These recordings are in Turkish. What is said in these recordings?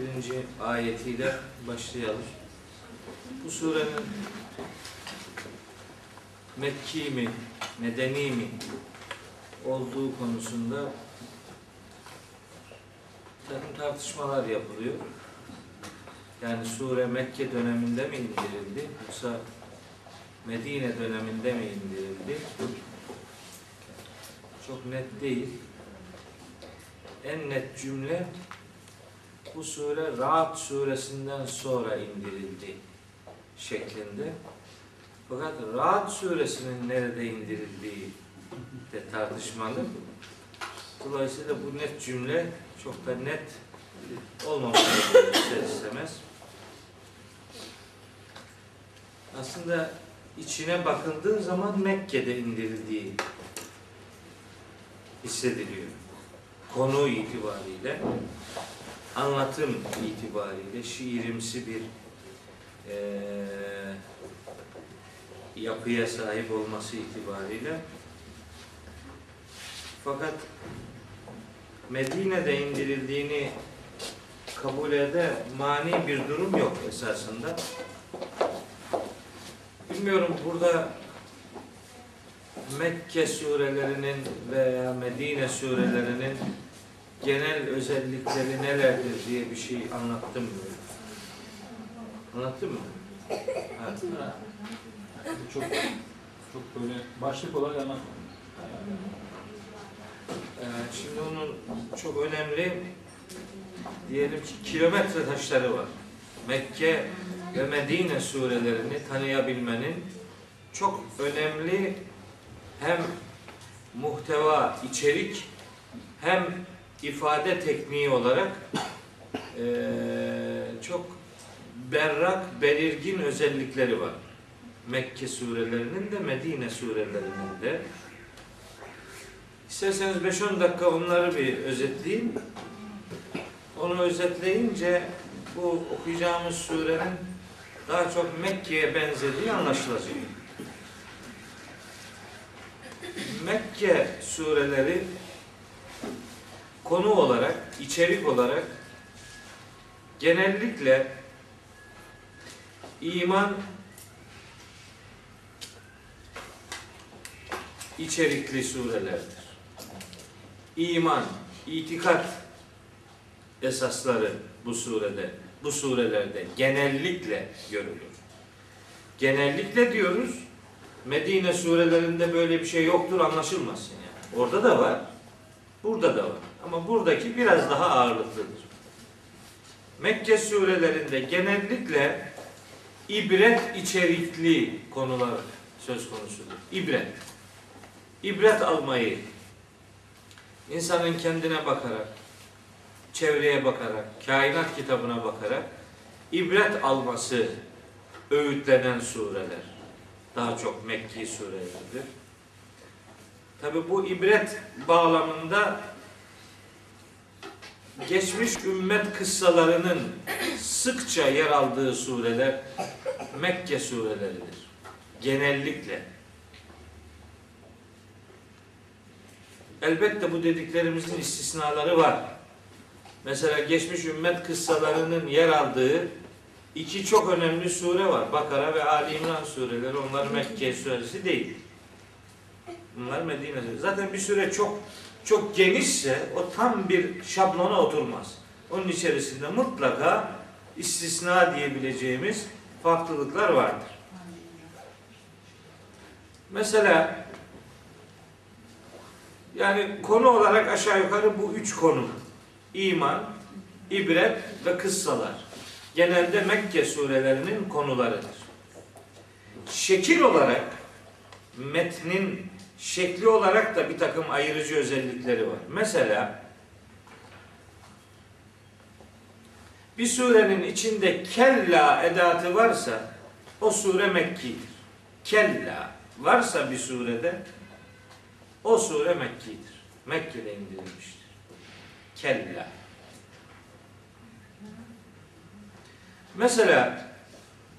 birinci ayetiyle başlayalım. Bu surenin Mekki mi, Medeni mi olduğu konusunda takım tartışmalar yapılıyor. Yani sure Mekke döneminde mi indirildi yoksa Medine döneminde mi indirildi? Çok net değil. En net cümle bu sure Ra'd suresinden sonra indirildi şeklinde. Fakat Ra'd suresinin nerede indirildiği de tartışmalı. Dolayısıyla bu net cümle çok da net olmaması ister istemez. Aslında içine bakıldığı zaman Mekke'de indirildiği hissediliyor. Konu itibariyle, anlatım itibariyle şiirimsi bir eee yapıya sahip olması itibariyle fakat Medine'de indirildiğini kabul ede mani bir durum yok esasında. Bilmiyorum burada Mekke surelerinin veya Medine surelerinin genel özellikleri nelerdir diye bir şey anlattım mı? Anlattın mı? Evet. Çok çok böyle başlık olarak anlatmadım. Ee, şimdi onun çok önemli diyelim ki kilometre taşları var. Mekke ve Medine surelerini tanıyabilmenin çok önemli hem muhteva, içerik hem ifade tekniği olarak eee, çok berrak, belirgin özellikleri var. Mekke surelerinin de Medine surelerinin de. İsterseniz 5-10 dakika onları bir özetleyeyim. Onu özetleyince bu okuyacağımız surenin daha çok Mekke'ye benzediği anlaşılacak. Mekke sureleri konu olarak, içerik olarak genellikle iman içerikli surelerdir. İman, itikat esasları bu surede, bu surelerde genellikle görülür. Genellikle diyoruz, Medine surelerinde böyle bir şey yoktur anlaşılmasın yani. Orada da var, burada da var. Ama buradaki biraz daha ağırlıklıdır. Mekke surelerinde genellikle ibret içerikli konular söz konusudur. İbret. İbret almayı insanın kendine bakarak, çevreye bakarak, kainat kitabına bakarak ibret alması öğütlenen sureler. Daha çok Mekki surelerdir. Tabi bu ibret bağlamında geçmiş ümmet kıssalarının sıkça yer aldığı sureler Mekke sureleridir. Genellikle. Elbette bu dediklerimizin istisnaları var. Mesela geçmiş ümmet kıssalarının yer aldığı iki çok önemli sure var. Bakara ve Ali İmran sureleri. Onlar Mekke suresi değil. Bunlar Medine suresi. Zaten bir süre çok çok genişse o tam bir şablona oturmaz. Onun içerisinde mutlaka istisna diyebileceğimiz farklılıklar vardır. Mesela yani konu olarak aşağı yukarı bu üç konu. İman, ibret ve kıssalar. Genelde Mekke surelerinin konularıdır. Şekil olarak metnin şekli olarak da bir takım ayırıcı özellikleri var. Mesela bir surenin içinde kella edatı varsa o sure Mekki'dir. Kella varsa bir surede o sure Mekki'dir. Mekke'de indirilmiştir. Kella. Mesela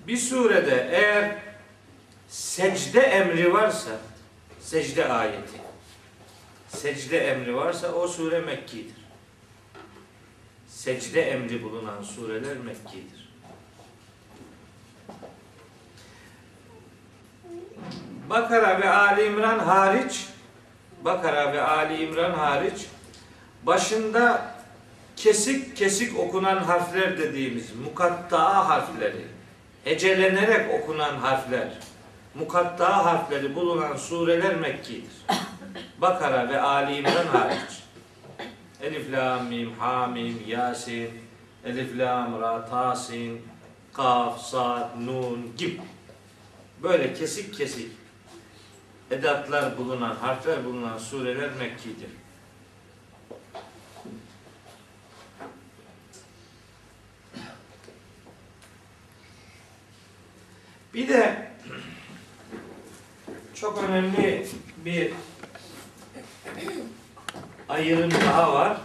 bir surede eğer secde emri varsa secde ayeti secde emri varsa o sure Mekki'dir. secde emri bulunan sureler Mekki'dir. Bakara ve Ali İmran hariç Bakara ve Ali İmran hariç başında kesik kesik okunan harfler dediğimiz mukatta harfleri, hecelenerek okunan harfler, mukatta harfleri bulunan sureler Mekki'dir. Bakara ve Ali İmran hariç. Elif, Lam, Mim, Hamim, Yasin, Elif, Lam, Ra, Tasin, Kaf, Sad, Nun gibi. Böyle kesik kesik edatlar bulunan, harfler bulunan sureler Mekki'dir. Bir de çok önemli bir ayrım daha var.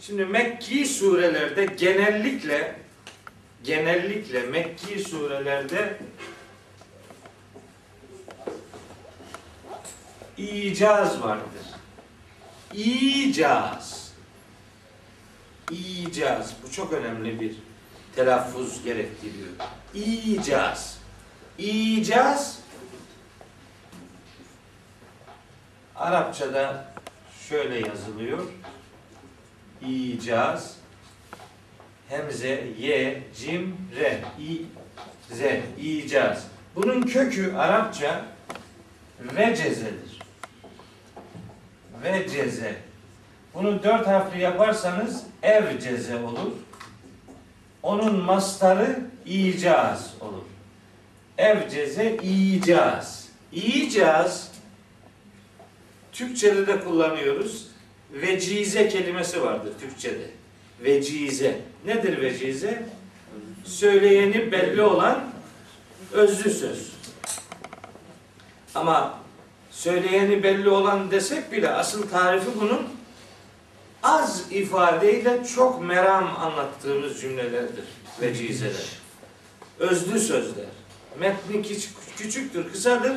Şimdi Mekki surelerde genellikle genellikle Mekki surelerde icaz vardır. İcaz. İcaz. Bu çok önemli bir telaffuz gerektiriyor. İcaz. İcaz Arapçada şöyle yazılıyor. İcaz hemze ye cim re i z icaz. Bunun kökü Arapça vecezedir. Veceze. Bunu dört harfli yaparsanız evceze olur. Onun mastarı icaz olur. Evceze icaz. İcaz Türkçede de kullanıyoruz. Vecize kelimesi vardır Türkçede. Vecize. Nedir vecize? Söyleyeni belli olan özlü söz. Ama söyleyeni belli olan desek bile asıl tarifi bunun az ifadeyle çok meram anlattığımız cümlelerdir. Vecizeler. Özlü sözler. Metni küçük, küçüktür, kısadır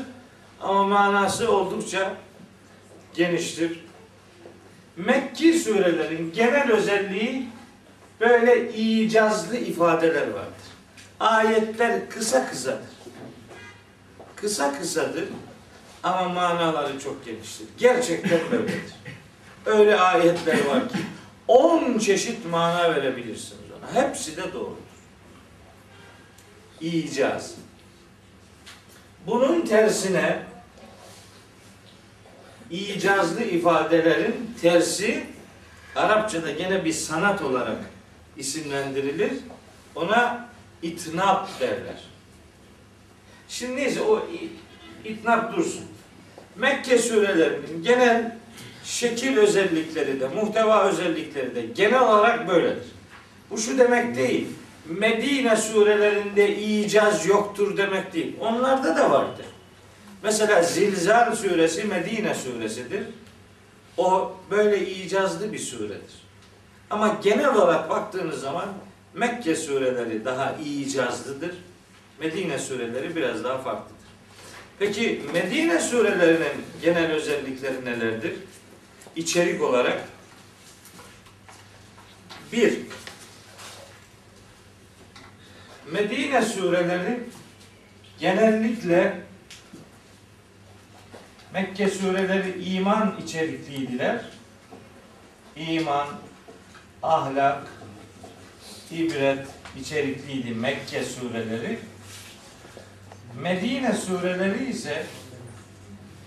ama manası oldukça geniştir. Mekki surelerin genel özelliği böyle icazlı ifadeler vardır. Ayetler kısa kısadır. Kısa kısadır ama manaları çok geniştir. Gerçekten böyledir. Öyle ayetler var ki 10 çeşit mana verebilirsiniz ona. Hepsi de doğrudur. İcaz. Bunun tersine icazlı ifadelerin tersi Arapçada gene bir sanat olarak isimlendirilir. Ona itnap derler. Şimdi neyse o itnap dursun. Mekke surelerinin genel şekil özellikleri de, muhteva özellikleri de genel olarak böyledir. Bu şu demek değil. Medine surelerinde icaz yoktur demek değil. Onlarda da vardır. Mesela Zilzal suresi Medine suresidir. O böyle icazlı bir suredir. Ama genel olarak baktığınız zaman Mekke sureleri daha icazlıdır. Medine sureleri biraz daha farklıdır. Peki Medine surelerinin genel özellikleri nelerdir? İçerik olarak bir, Medine sureleri genellikle Mekke sureleri iman içerikliydiler. İman, ahlak, ibret içerikliydi Mekke sureleri. Medine sureleri ise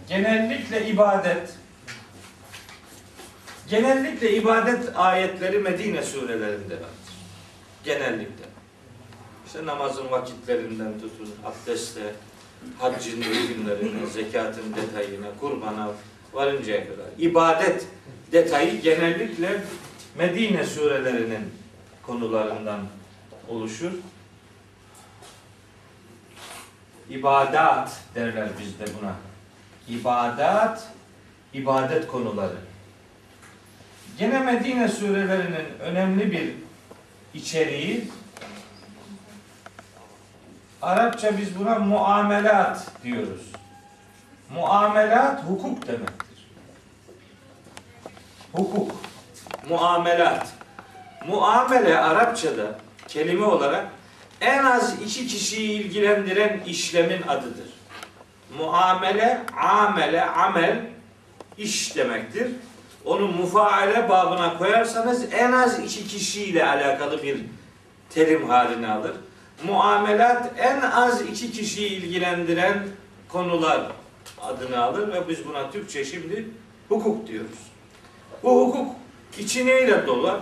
genellikle ibadet, genellikle ibadet ayetleri Medine surelerinde vardır. Genellikle. İşte namazın vakitlerinden tutun, abdeste, haccın rükünlerine, zekatın detayına, kurbana varıncaya kadar. İbadet detayı genellikle Medine surelerinin konularından oluşur. İbadat derler bizde buna. İbadat, ibadet konuları. Gene Medine surelerinin önemli bir içeriği Arapça biz buna muamelat diyoruz. Muamelat hukuk demektir. Hukuk, muamelat. Muamele Arapçada kelime olarak en az iki kişiyi ilgilendiren işlemin adıdır. Muamele, amele, amel iş demektir. Onu mufaale babına koyarsanız en az iki kişiyle alakalı bir terim haline alır. Muamelat en az iki kişiyi ilgilendiren konular adını alır ve biz buna Türkçe şimdi hukuk diyoruz. Bu hukuk içi neyle dolu?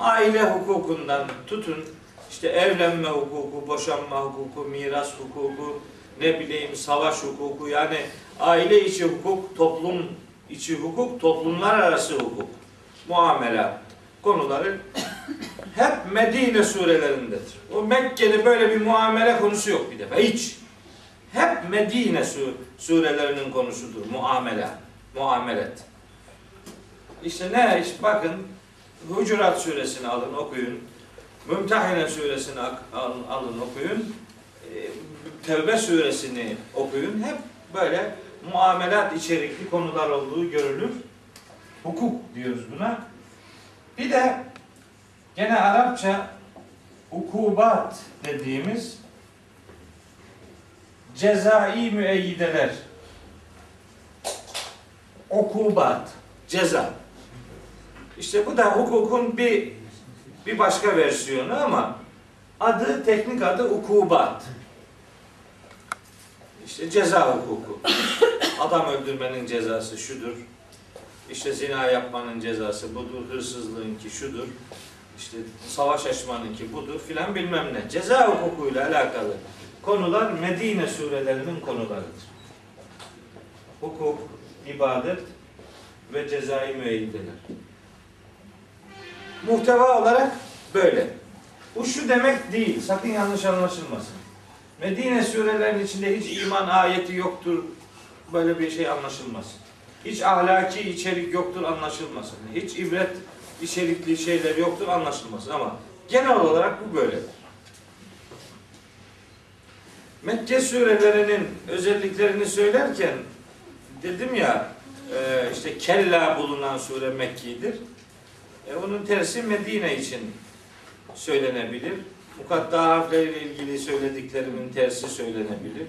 Aile hukukundan tutun, işte evlenme hukuku, boşanma hukuku, miras hukuku, ne bileyim savaş hukuku yani aile içi hukuk, toplum içi hukuk, toplumlar arası hukuk, muamela konuları hep Medine surelerindedir. O Mekke'de böyle bir muamele konusu yok bir defa hiç. Hep Medine su- surelerinin konusudur muamele, muamelet. İşte ne iş bakın Hucurat suresini alın okuyun. Mümtehine suresini ak- al- alın okuyun. Ee, Tevbe suresini okuyun. Hep böyle muamelat içerikli konular olduğu görülür. Hukuk diyoruz buna. Bir de gene Arapça ukubat dediğimiz cezai müeyyideler. Okubat, ceza. İşte bu da hukukun bir bir başka versiyonu ama adı teknik adı ukubat. İşte ceza hukuku. Adam öldürmenin cezası şudur. İşte zina yapmanın cezası budur. Hırsızlığınki şudur. İşte savaş açmanınki budur filan bilmem ne. Ceza hukukuyla alakalı konular Medine surelerinin konularıdır. Hukuk, ibadet ve cezai müeyyideler. Muhteva olarak böyle. Bu şu demek değil. Sakın yanlış anlaşılmasın. Medine surelerinin içinde hiç iman ayeti yoktur. Böyle bir şey anlaşılmasın. Hiç ahlaki içerik yoktur anlaşılmasın. Hiç ibret içerikli şeyler yoktur anlaşılmasın. Ama genel olarak bu böyle. Mekke surelerinin özelliklerini söylerken dedim ya e, işte kella bulunan sure Mekki'dir. E, onun tersi Medine için söylenebilir. Mukatta harfleriyle ilgili söylediklerimin tersi söylenebilir.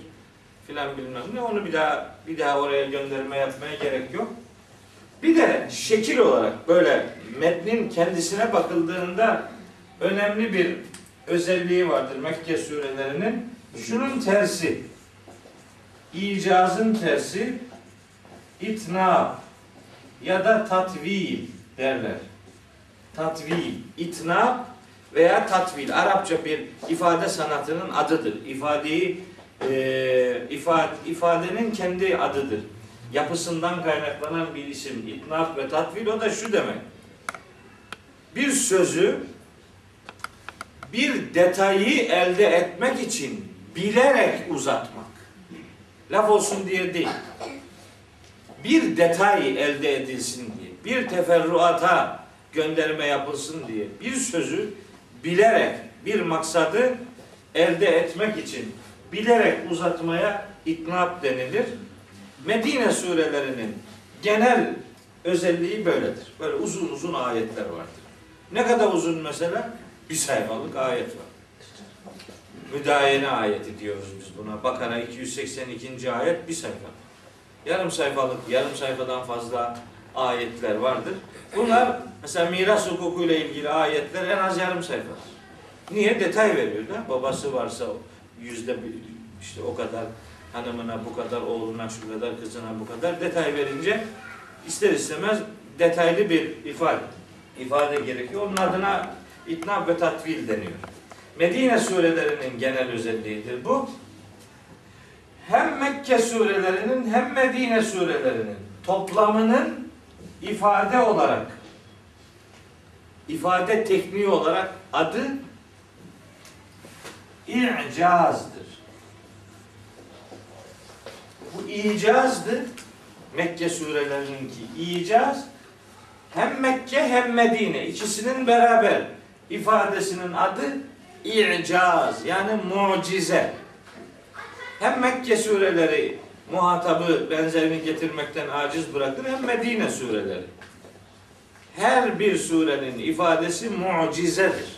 Filan bilmem ne. Onu bir daha bir daha oraya gönderme yapmaya gerek yok. Bir de şekil olarak böyle metnin kendisine bakıldığında önemli bir özelliği vardır Mekke surelerinin. Şunun tersi. İcazın tersi itna ya da tatvil derler. Tatvil, itna veya tatvil. Arapça bir ifade sanatının adıdır. İfadeyi e, ifade, ifadenin kendi adıdır. Yapısından kaynaklanan bir isim. İtnaf ve tatvil o da şu demek. Bir sözü bir detayı elde etmek için bilerek uzatmak. Laf olsun diye değil. Bir detay elde edilsin diye, bir teferruata gönderme yapılsın diye bir sözü bilerek bir maksadı elde etmek için bilerek uzatmaya itnap denilir. Medine surelerinin genel özelliği böyledir. Böyle uzun uzun ayetler vardır. Ne kadar uzun mesela? Bir sayfalık ayet var. Müdayene ayeti diyoruz biz buna. Bakara 282. ayet bir sayfa. Yarım sayfalık, yarım sayfadan fazla ayetler vardır. Bunlar mesela miras hukukuyla ilgili ayetler en az yarım sayfadır. Niye? Detay veriyor da. Babası varsa yüzde işte o kadar hanımına bu kadar, oğluna şu kadar, kızına bu kadar detay verince ister istemez detaylı bir ifade ifade gerekiyor. Onun adına itnab ve tatvil deniyor. Medine surelerinin genel özelliğidir bu. Hem Mekke surelerinin hem Medine surelerinin toplamının ifade olarak ifade tekniği olarak adı i'cazdır. Bu icazdı. Mekke surelerininki icaz hem Mekke hem Medine ikisinin beraber ifadesinin adı i'caz yani mucize. Hem Mekke sureleri muhatabı benzerini getirmekten aciz bırakır hem Medine sureleri. her bir surenin ifadesi mucizedir.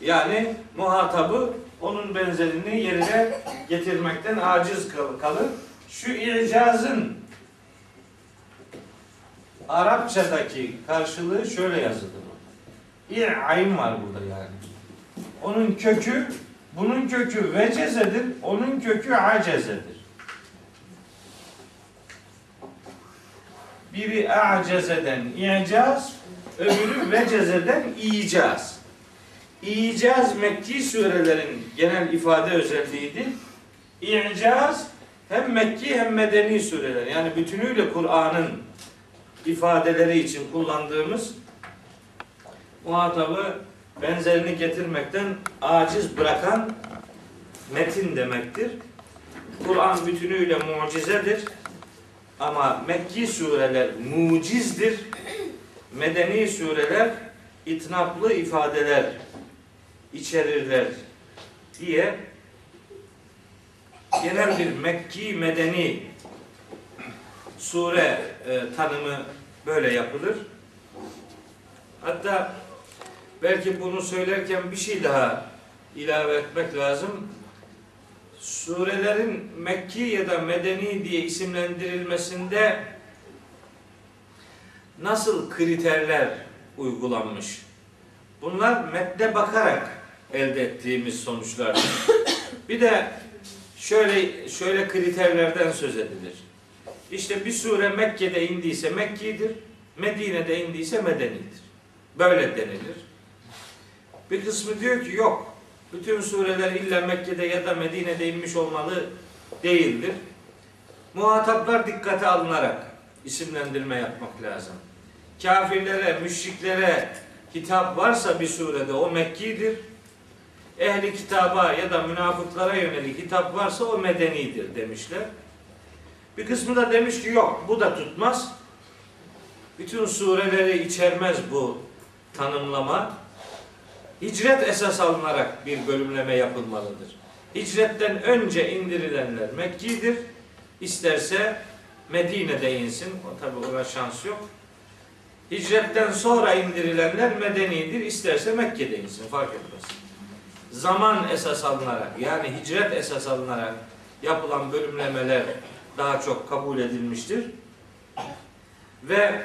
Yani muhatabı onun benzerini yerine getirmekten aciz kal- kalır. Şu icazın Arapçadaki karşılığı şöyle yazılır. İ'ayn var burada yani. Onun kökü, bunun kökü vecezedir, onun kökü acezedir. Biri a'cezeden i'caz, öbürü vecezeden icaz. İcaz Mekki surelerin genel ifade özelliğidir. İcaz hem Mekki hem Medeni sureler. Yani bütünüyle Kur'an'ın ifadeleri için kullandığımız muhatabı benzerini getirmekten aciz bırakan metin demektir. Kur'an bütünüyle mucizedir. Ama Mekki sureler mucizdir. Medeni sureler itnaplı ifadeler içerirler diye genel bir Mekki medeni sure e, tanımı böyle yapılır. Hatta belki bunu söylerken bir şey daha ilave etmek lazım. Surelerin Mekki ya da Medeni diye isimlendirilmesinde nasıl kriterler uygulanmış? Bunlar metne bakarak elde ettiğimiz sonuçlardır. Bir de şöyle şöyle kriterlerden söz edilir. İşte bir sure Mekke'de indiyse Mekki'dir, Medine'de indiyse Medeni'dir. Böyle denilir. Bir kısmı diyor ki yok. Bütün sureler illa Mekke'de ya da Medine'de inmiş olmalı değildir. Muhataplar dikkate alınarak isimlendirme yapmak lazım. Kafirlere, müşriklere hitap varsa bir surede o Mekki'dir. Ehli kitaba ya da münafıklara yönelik hitap varsa o medenidir demişler. Bir kısmı da demiş ki yok bu da tutmaz. Bütün sureleri içermez bu tanımlama. Hicret esas alınarak bir bölümleme yapılmalıdır. Hicretten önce indirilenler Mekki'dir. İsterse Medine'de insin. O tabi ona şans yok. Hicretten sonra indirilenler medenidir. İsterse Mekke'de insin. Fark etmez. Zaman esas alınarak yani hicret esas alınarak yapılan bölümlemeler daha çok kabul edilmiştir. Ve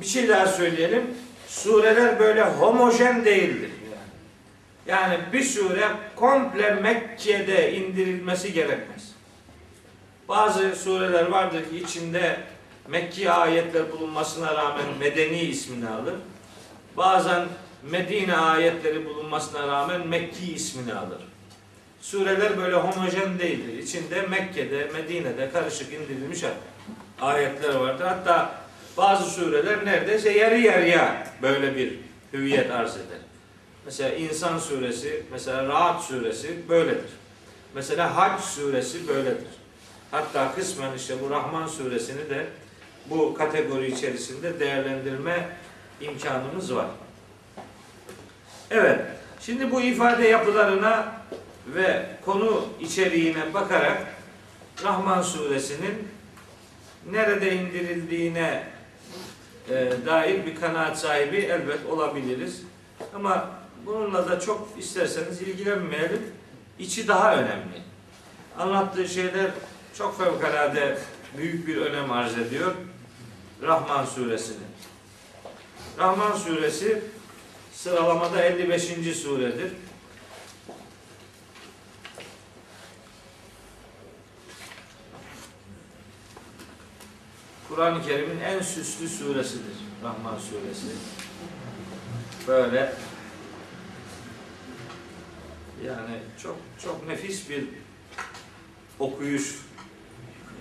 bir şey daha söyleyelim. Sureler böyle homojen değildir. Yani, bir sure komple Mekke'de indirilmesi gerekmez. Bazı sureler vardır ki içinde Mekki ayetler bulunmasına rağmen Medeni ismini alır. Bazen Medine ayetleri bulunmasına rağmen Mekki ismini alır. Sureler böyle homojen değildir. İçinde Mekke'de, Medine'de karışık indirilmiş ayetler vardır. Hatta bazı sureler neredeyse yarı yarıya böyle bir hüviyet arz eder. Mesela İnsan suresi, mesela Rahat suresi böyledir. Mesela Hac suresi böyledir. Hatta kısmen işte bu Rahman suresini de bu kategori içerisinde değerlendirme imkanımız var. Evet, şimdi bu ifade yapılarına ve konu içeriğine bakarak Rahman suresinin nerede indirildiğine e, dair bir kanaat sahibi elbet olabiliriz. Ama bununla da çok isterseniz ilgilenmeyelim. İçi daha önemli. Anlattığı şeyler çok fevkalade büyük bir önem arz ediyor. Rahman suresinin. Rahman suresi sıralamada 55. suredir. Kur'an-ı Kerim'in en süslü suresidir. Rahman suresi. Böyle yani çok çok nefis bir okuyuş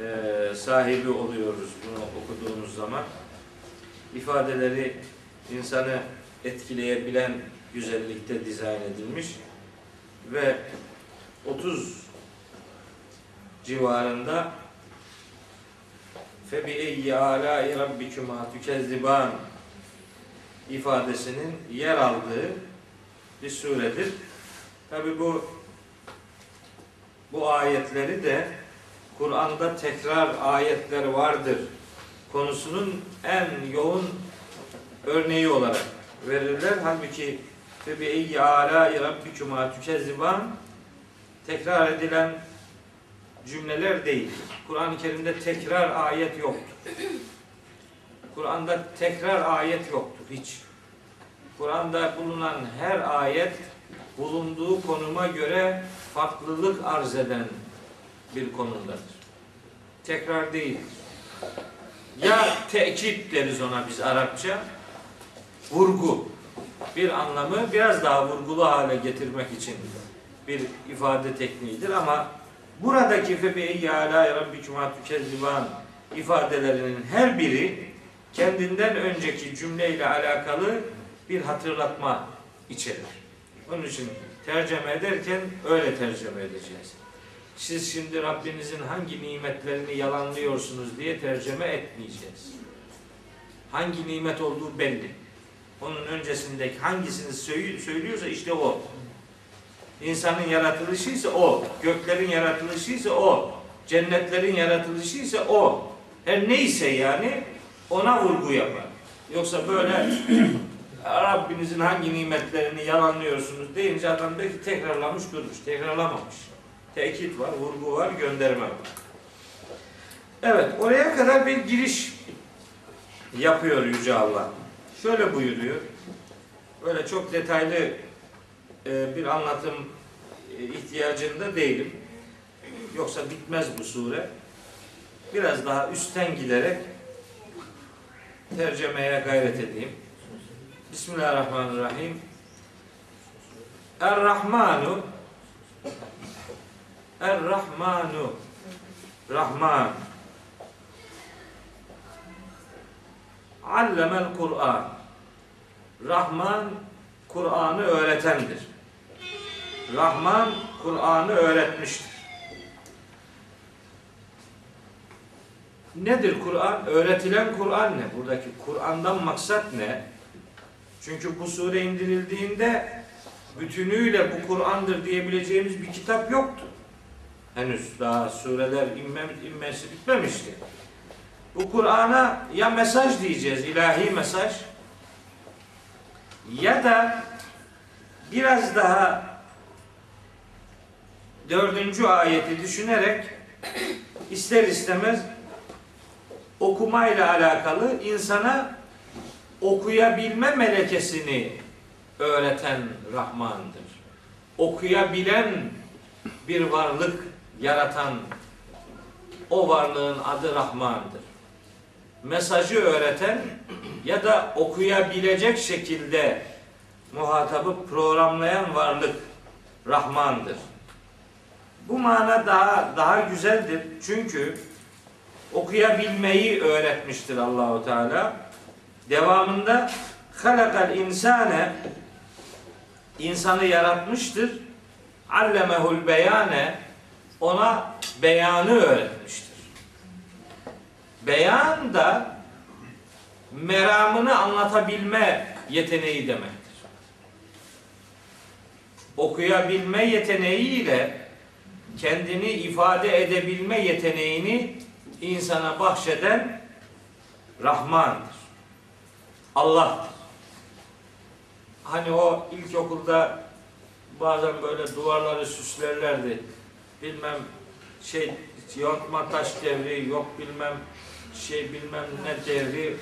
e, sahibi oluyoruz bunu okuduğumuz zaman. İfadeleri insanı etkileyebilen güzellikte dizayn edilmiş ve 30 civarında febi eyyi alâi rabbikuma tükezziban ifadesinin yer aldığı bir suredir. Tabi bu bu ayetleri de Kur'an'da tekrar ayetler vardır konusunun en yoğun örneği olarak verirler. Halbuki ve bi eyyi alâi rabbikuma tükezziban tekrar edilen cümleler değil. Kur'an-ı Kerim'de tekrar ayet yoktur. Kur'an'da tekrar ayet yoktur hiç. Kur'an'da bulunan her ayet bulunduğu konuma göre farklılık arz eden bir konumdadır. Tekrar değildir. Ya tekit deriz ona biz Arapça. Vurgu. Bir anlamı biraz daha vurgulu hale getirmek için bir ifade tekniğidir ama buradaki febe'yi ala rabbikuma tükezziban ifadelerinin her biri kendinden önceki cümleyle alakalı bir hatırlatma içerir. Onun için tercüme ederken öyle tercüme edeceğiz. Siz şimdi Rabbinizin hangi nimetlerini yalanlıyorsunuz diye tercüme etmeyeceğiz. Hangi nimet olduğu belli. Onun öncesindeki hangisini söy- söylüyorsa işte o. İnsanın yaratılışı ise o. Göklerin yaratılışı ise o. Cennetlerin yaratılışı ise o. Her neyse yani ona vurgu yapar. Yoksa böyle Rabbinizin hangi nimetlerini yalanlıyorsunuz deyince adam belki tekrarlamış durmuş. Tekrarlamamış. Tekit var, vurgu var, gönderme var. Evet, oraya kadar bir giriş yapıyor Yüce Allah. Şöyle buyuruyor. Böyle çok detaylı e, bir anlatım e, ihtiyacında değilim. Yoksa bitmez bu sure. Biraz daha üstten giderek tercemeye gayret edeyim. Bismillahirrahmanirrahim. Er-Rahmanu Er-Rahmanu Rahman Allemel Kur'an Rahman Kur'an'ı öğretendir. Rahman Kur'an'ı öğretmiştir. Nedir Kur'an? Öğretilen Kur'an ne? Buradaki Kur'an'dan maksat ne? Çünkü bu sure indirildiğinde bütünüyle bu Kur'an'dır diyebileceğimiz bir kitap yoktu. Henüz daha sureler inmem, inmesi bitmemişti. Bu Kur'an'a ya mesaj diyeceğiz, ilahi mesaj ya da biraz daha dördüncü ayeti düşünerek ister istemez okumayla alakalı insana okuyabilme melekesini öğreten Rahman'dır. Okuyabilen bir varlık yaratan o varlığın adı Rahman'dır. Mesajı öğreten ya da okuyabilecek şekilde muhatabı programlayan varlık Rahman'dır. Bu mana daha daha güzeldir. Çünkü okuyabilmeyi öğretmiştir Allahu Teala. Devamında halakal insane insanı yaratmıştır. Allemehul beyane ona beyanı öğretmiştir. Beyan da meramını anlatabilme yeteneği demektir. Okuyabilme yeteneğiyle kendini ifade edebilme yeteneğini insana bahşeden Rahman'dır. Allah'tır. Hani o ilkokulda bazen böyle duvarları süslerlerdi. Bilmem şey yontma taş devri yok bilmem şey bilmem ne devri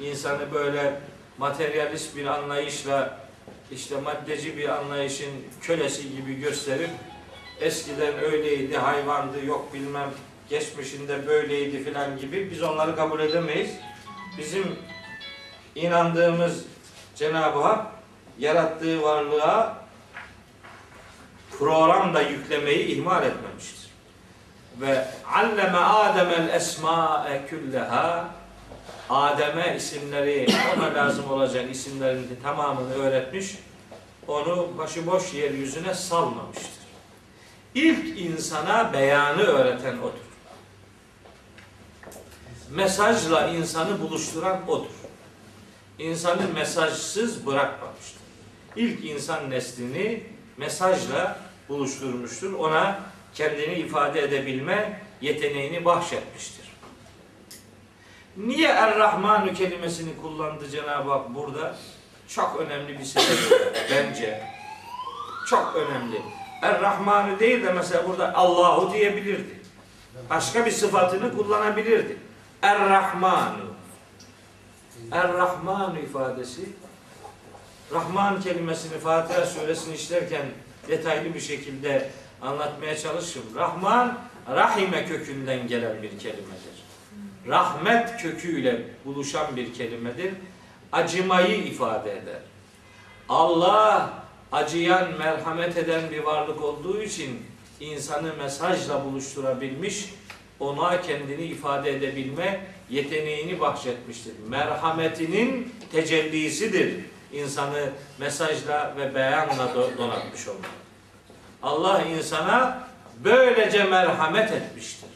insanı böyle materyalist bir anlayışla işte maddeci bir anlayışın kölesi gibi gösterip eskiden öyleydi hayvandı yok bilmem geçmişinde böyleydi filan gibi biz onları kabul edemeyiz. Bizim inandığımız Cenab-ı Hak yarattığı varlığa program da yüklemeyi ihmal etmemiştir. Ve alleme Adem'el esma'e külleha Adem'e isimleri, ona lazım olacak isimlerin tamamını öğretmiş, onu başıboş yeryüzüne salmamıştır. İlk insana beyanı öğreten odur. Mesajla insanı buluşturan odur. İnsanı mesajsız bırakmamıştır. İlk insan neslini mesajla buluşturmuştur. Ona kendini ifade edebilme yeteneğini bahşetmiştir. Niye Er-Rahmanu kelimesini kullandı Cenab-ı Hak burada? Çok önemli bir sebep var bence. Çok önemli. Er-Rahmanu değil de mesela burada Allahu diyebilirdi. Başka bir sıfatını kullanabilirdi. Er-Rahmanu. Er-Rahmanu ifadesi Rahman kelimesini Fatiha suresini işlerken detaylı bir şekilde anlatmaya çalıştım. Rahman, rahime kökünden gelen bir kelimedir. Rahmet köküyle buluşan bir kelimedir. Acımayı ifade eder. Allah acıyan, merhamet eden bir varlık olduğu için insanı mesajla buluşturabilmiş, ona kendini ifade edebilme yeteneğini bahşetmiştir. Merhametinin tecellisidir insanı mesajla ve beyanla do- donatmış olmak. Allah insana böylece merhamet etmiştir.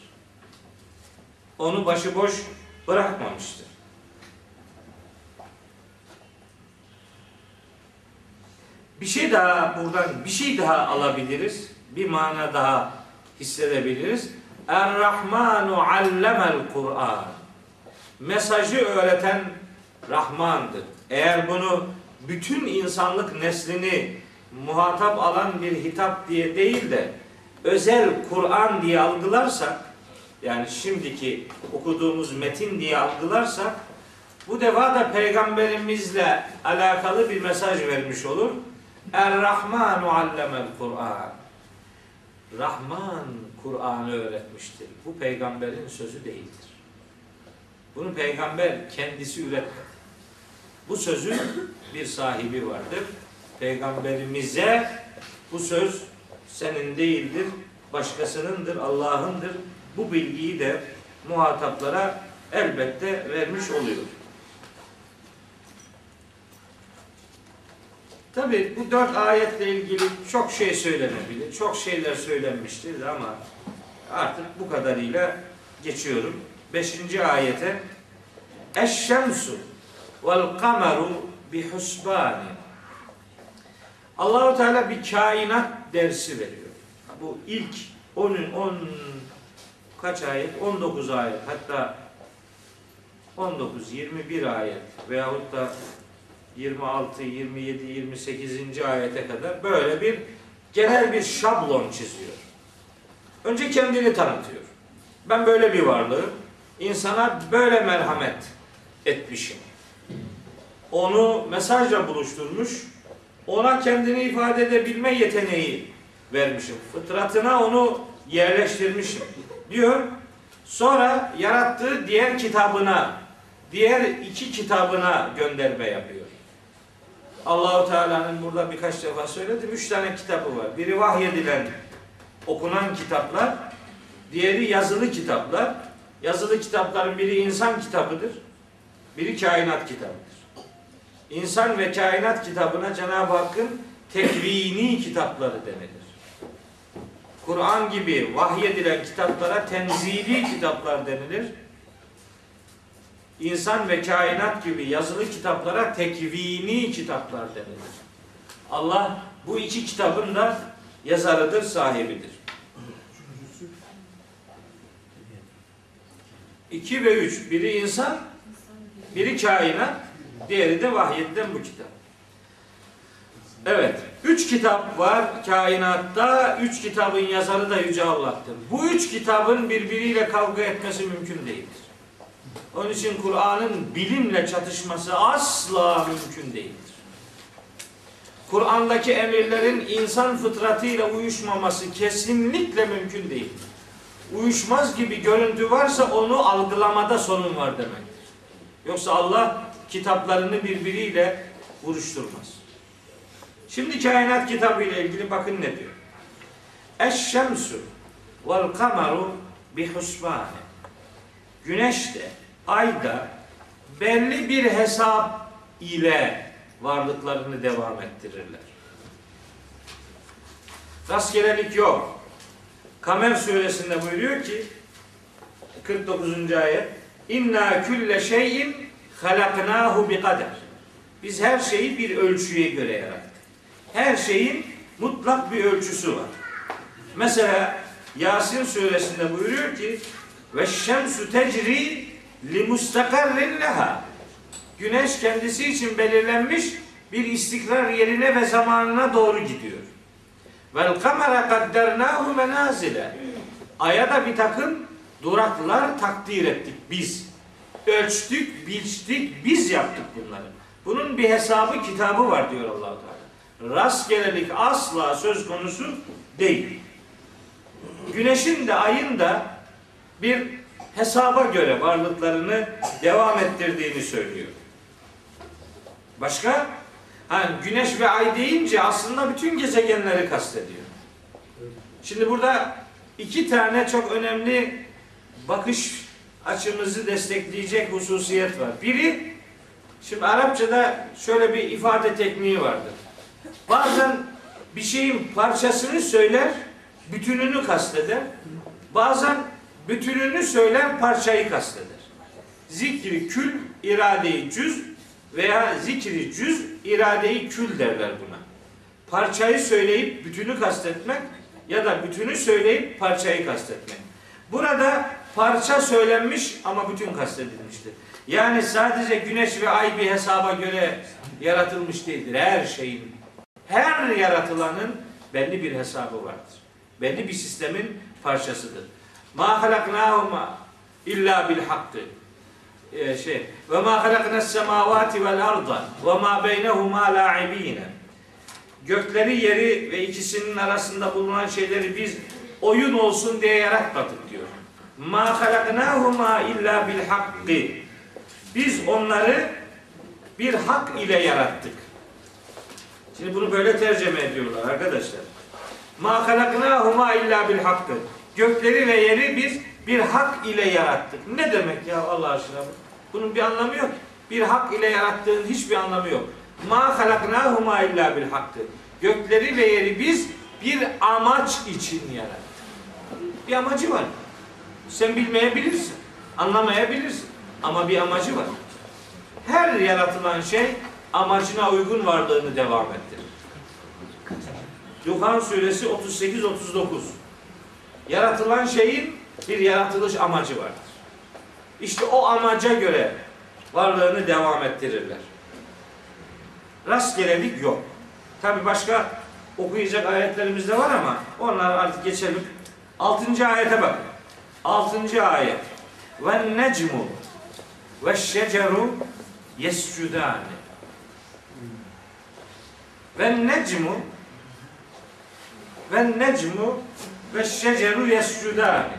Onu başıboş bırakmamıştır. Bir şey daha buradan bir şey daha alabiliriz. Bir mana daha hissedebiliriz. Er-Rahmanu allemel Kur'an. Mesajı öğreten Rahmandır. Eğer bunu bütün insanlık neslini muhatap alan bir hitap diye değil de özel Kur'an diye algılarsak yani şimdiki okuduğumuz metin diye algılarsak bu defa da peygamberimizle alakalı bir mesaj vermiş olur. Er-Rahmanu allemel Kur'an. Rahman Kur'an'ı öğretmiştir. Bu peygamberin sözü değildir. Bunu peygamber kendisi üretmedi. Bu sözün bir sahibi vardır. Peygamberimize bu söz senin değildir, başkasınındır, Allah'ındır. Bu bilgiyi de muhataplara elbette vermiş oluyor. Tabi bu dört ayetle ilgili çok şey söylenebilir. Çok şeyler söylenmiştir ama artık bu kadarıyla geçiyorum. Beşinci ayete Eşşemsu vel kameru bi husbani Allahu Teala bir kainat dersi veriyor. Bu ilk 10 10 kaç ayet? 19 ayet. Hatta 19 21 ayet veyahut da 26, 27, 28. ayete kadar böyle bir genel bir şablon çiziyor. Önce kendini tanıtıyor. Ben böyle bir varlığım. İnsana böyle merhamet etmişim. Onu mesajla buluşturmuş. Ona kendini ifade edebilme yeteneği vermişim. Fıtratına onu yerleştirmişim. Diyor. Sonra yarattığı diğer kitabına, diğer iki kitabına gönderme yapıyor. Allahu Teala'nın burada birkaç defa söyledim. Üç tane kitabı var. Biri vahyedilen, okunan kitaplar. Diğeri yazılı kitaplar. Yazılı kitapların biri insan kitabıdır. Biri kainat kitabıdır. İnsan ve kainat kitabına Cenab-ı Hakk'ın tekvini kitapları denilir. Kur'an gibi vahyedilen kitaplara tenzili kitaplar denilir. İnsan ve kainat gibi yazılı kitaplara tekvini kitaplar denilir. Allah bu iki kitabın da yazarıdır, sahibidir. İki ve üç. Biri insan, biri kainat, diğeri de vahyedilen bu kitap. Evet. Üç kitap var kainatta. Üç kitabın yazarı da Yüce Allah'tır. Bu üç kitabın birbiriyle kavga etmesi mümkün değildir. Onun için Kur'an'ın bilimle çatışması asla mümkün değildir. Kur'an'daki emirlerin insan fıtratıyla uyuşmaması kesinlikle mümkün değildir. Uyuşmaz gibi görüntü varsa onu algılamada sorun var demektir. Yoksa Allah kitaplarını birbiriyle vuruşturmaz. Şimdi kainat kitabı ile ilgili bakın ne diyor. Eşşemsu vel kameru bi husbane. Güneş de, ay da belli bir hesap ile varlıklarını devam ettirirler. Rastgelelik yok. Kamer suresinde buyuruyor ki 49. ayet İnna külle şeyin halaknahu bi kader. Biz her şeyi bir ölçüye göre yarattık. Her şeyin mutlak bir ölçüsü var. Mesela Yasin suresinde buyuruyor ki ve şemsu tecri li mustakarrin leha. Güneş kendisi için belirlenmiş bir istikrar yerine ve zamanına doğru gidiyor. Vel kamera kaddernahu menazile. Aya da bir takım duraklar takdir ettik biz. Ölçtük, biçtik, biz yaptık bunları. Bunun bir hesabı, kitabı var diyor allah Teala. Rastgelelik asla söz konusu değil. Güneşin de ayın da bir hesaba göre varlıklarını devam ettirdiğini söylüyor. Başka? Ha, güneş ve ay deyince aslında bütün gezegenleri kastediyor. Şimdi burada iki tane çok önemli bakış açımızı destekleyecek hususiyet var. Biri, şimdi Arapçada şöyle bir ifade tekniği vardır. Bazen bir şeyin parçasını söyler, bütününü kasteder. Bazen bütününü söyler, parçayı kasteder. Zikri kül, iradeyi cüz veya zikri cüz, iradeyi kül derler buna. Parçayı söyleyip bütünü kastetmek ya da bütünü söyleyip parçayı kastetmek. Burada parça söylenmiş ama bütün kastedilmiştir. Yani sadece güneş ve ay bir hesaba göre yaratılmış değildir. Her şeyin, her yaratılanın belli bir hesabı vardır. Belli bir sistemin parçasıdır. Ma halaknahuma illa bil hakkı. Ee, şey ve ma halaknas semavati vel arda ve ma beynehuma la'ibine. Gökleri, yeri ve ikisinin arasında bulunan şeyleri biz oyun olsun diye yaratmadık diyor. Ma halaknahuma illa bil hakkı. Biz onları bir hak ile yarattık. Şimdi bunu böyle tercüme ediyorlar arkadaşlar. Ma halaknahuma illa bil hakkı. Gökleri ve yeri biz bir hak ile yarattık. Ne demek ya Allah aşkına? Bunun bir anlamı yok. Bir hak ile yarattığın hiçbir anlamı yok. Ma halaknahuma illa bil hakkı. Gökleri ve yeri biz bir amaç için yarattık. Bir amacı var. Sen bilmeyebilirsin. Anlamayabilirsin. Ama bir amacı var. Her yaratılan şey amacına uygun varlığını devam ettirir. Yuhan suresi 38-39 Yaratılan şeyin bir yaratılış amacı vardır. İşte o amaca göre varlığını devam ettirirler. Rastgelelik yok. Tabi başka okuyacak ayetlerimiz de var ama onları artık geçelim. Altıncı ayete bakın. Altıncı ayet. Ve necmu ve şeceru yescudani. Ve necmu ve necmu ve şeceru yescudani.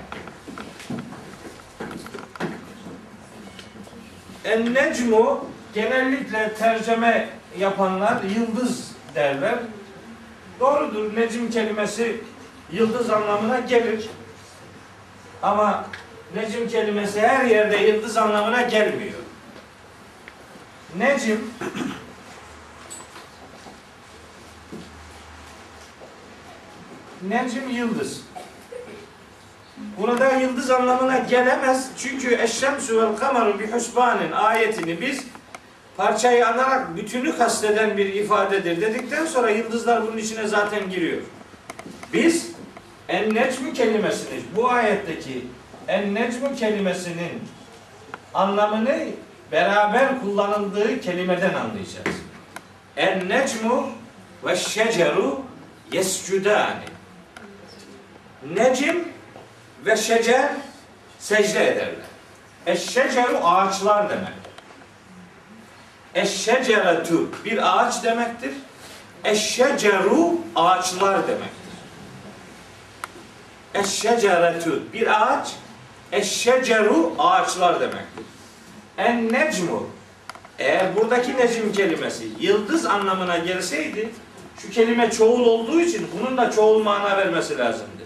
En necmu genellikle tercüme yapanlar yıldız derler. Doğrudur. Necim kelimesi yıldız anlamına gelir. Ama necim kelimesi her yerde yıldız anlamına gelmiyor. Necim Necim yıldız. Burada yıldız anlamına gelemez. Çünkü eşşemsü vel kameru bi husbanin ayetini biz parçayı anarak bütünü kasteden bir ifadedir dedikten sonra yıldızlar bunun içine zaten giriyor. Biz en necmu kelimesini bu ayetteki en necmu kelimesinin anlamını beraber kullanıldığı kelimeden anlayacağız. En necmu ve şeceru yescudani. Necim ve şecer secde ederler. Eşşeceru ağaçlar demek. Eşşeceretu bir ağaç demektir. Eşşeceru ağaçlar demektir. Eşşeceretu bir ağaç, eşşeceru ağaçlar demektir. En necmu eğer buradaki necim kelimesi yıldız anlamına gelseydi şu kelime çoğul olduğu için bunun da çoğul mana vermesi lazımdı.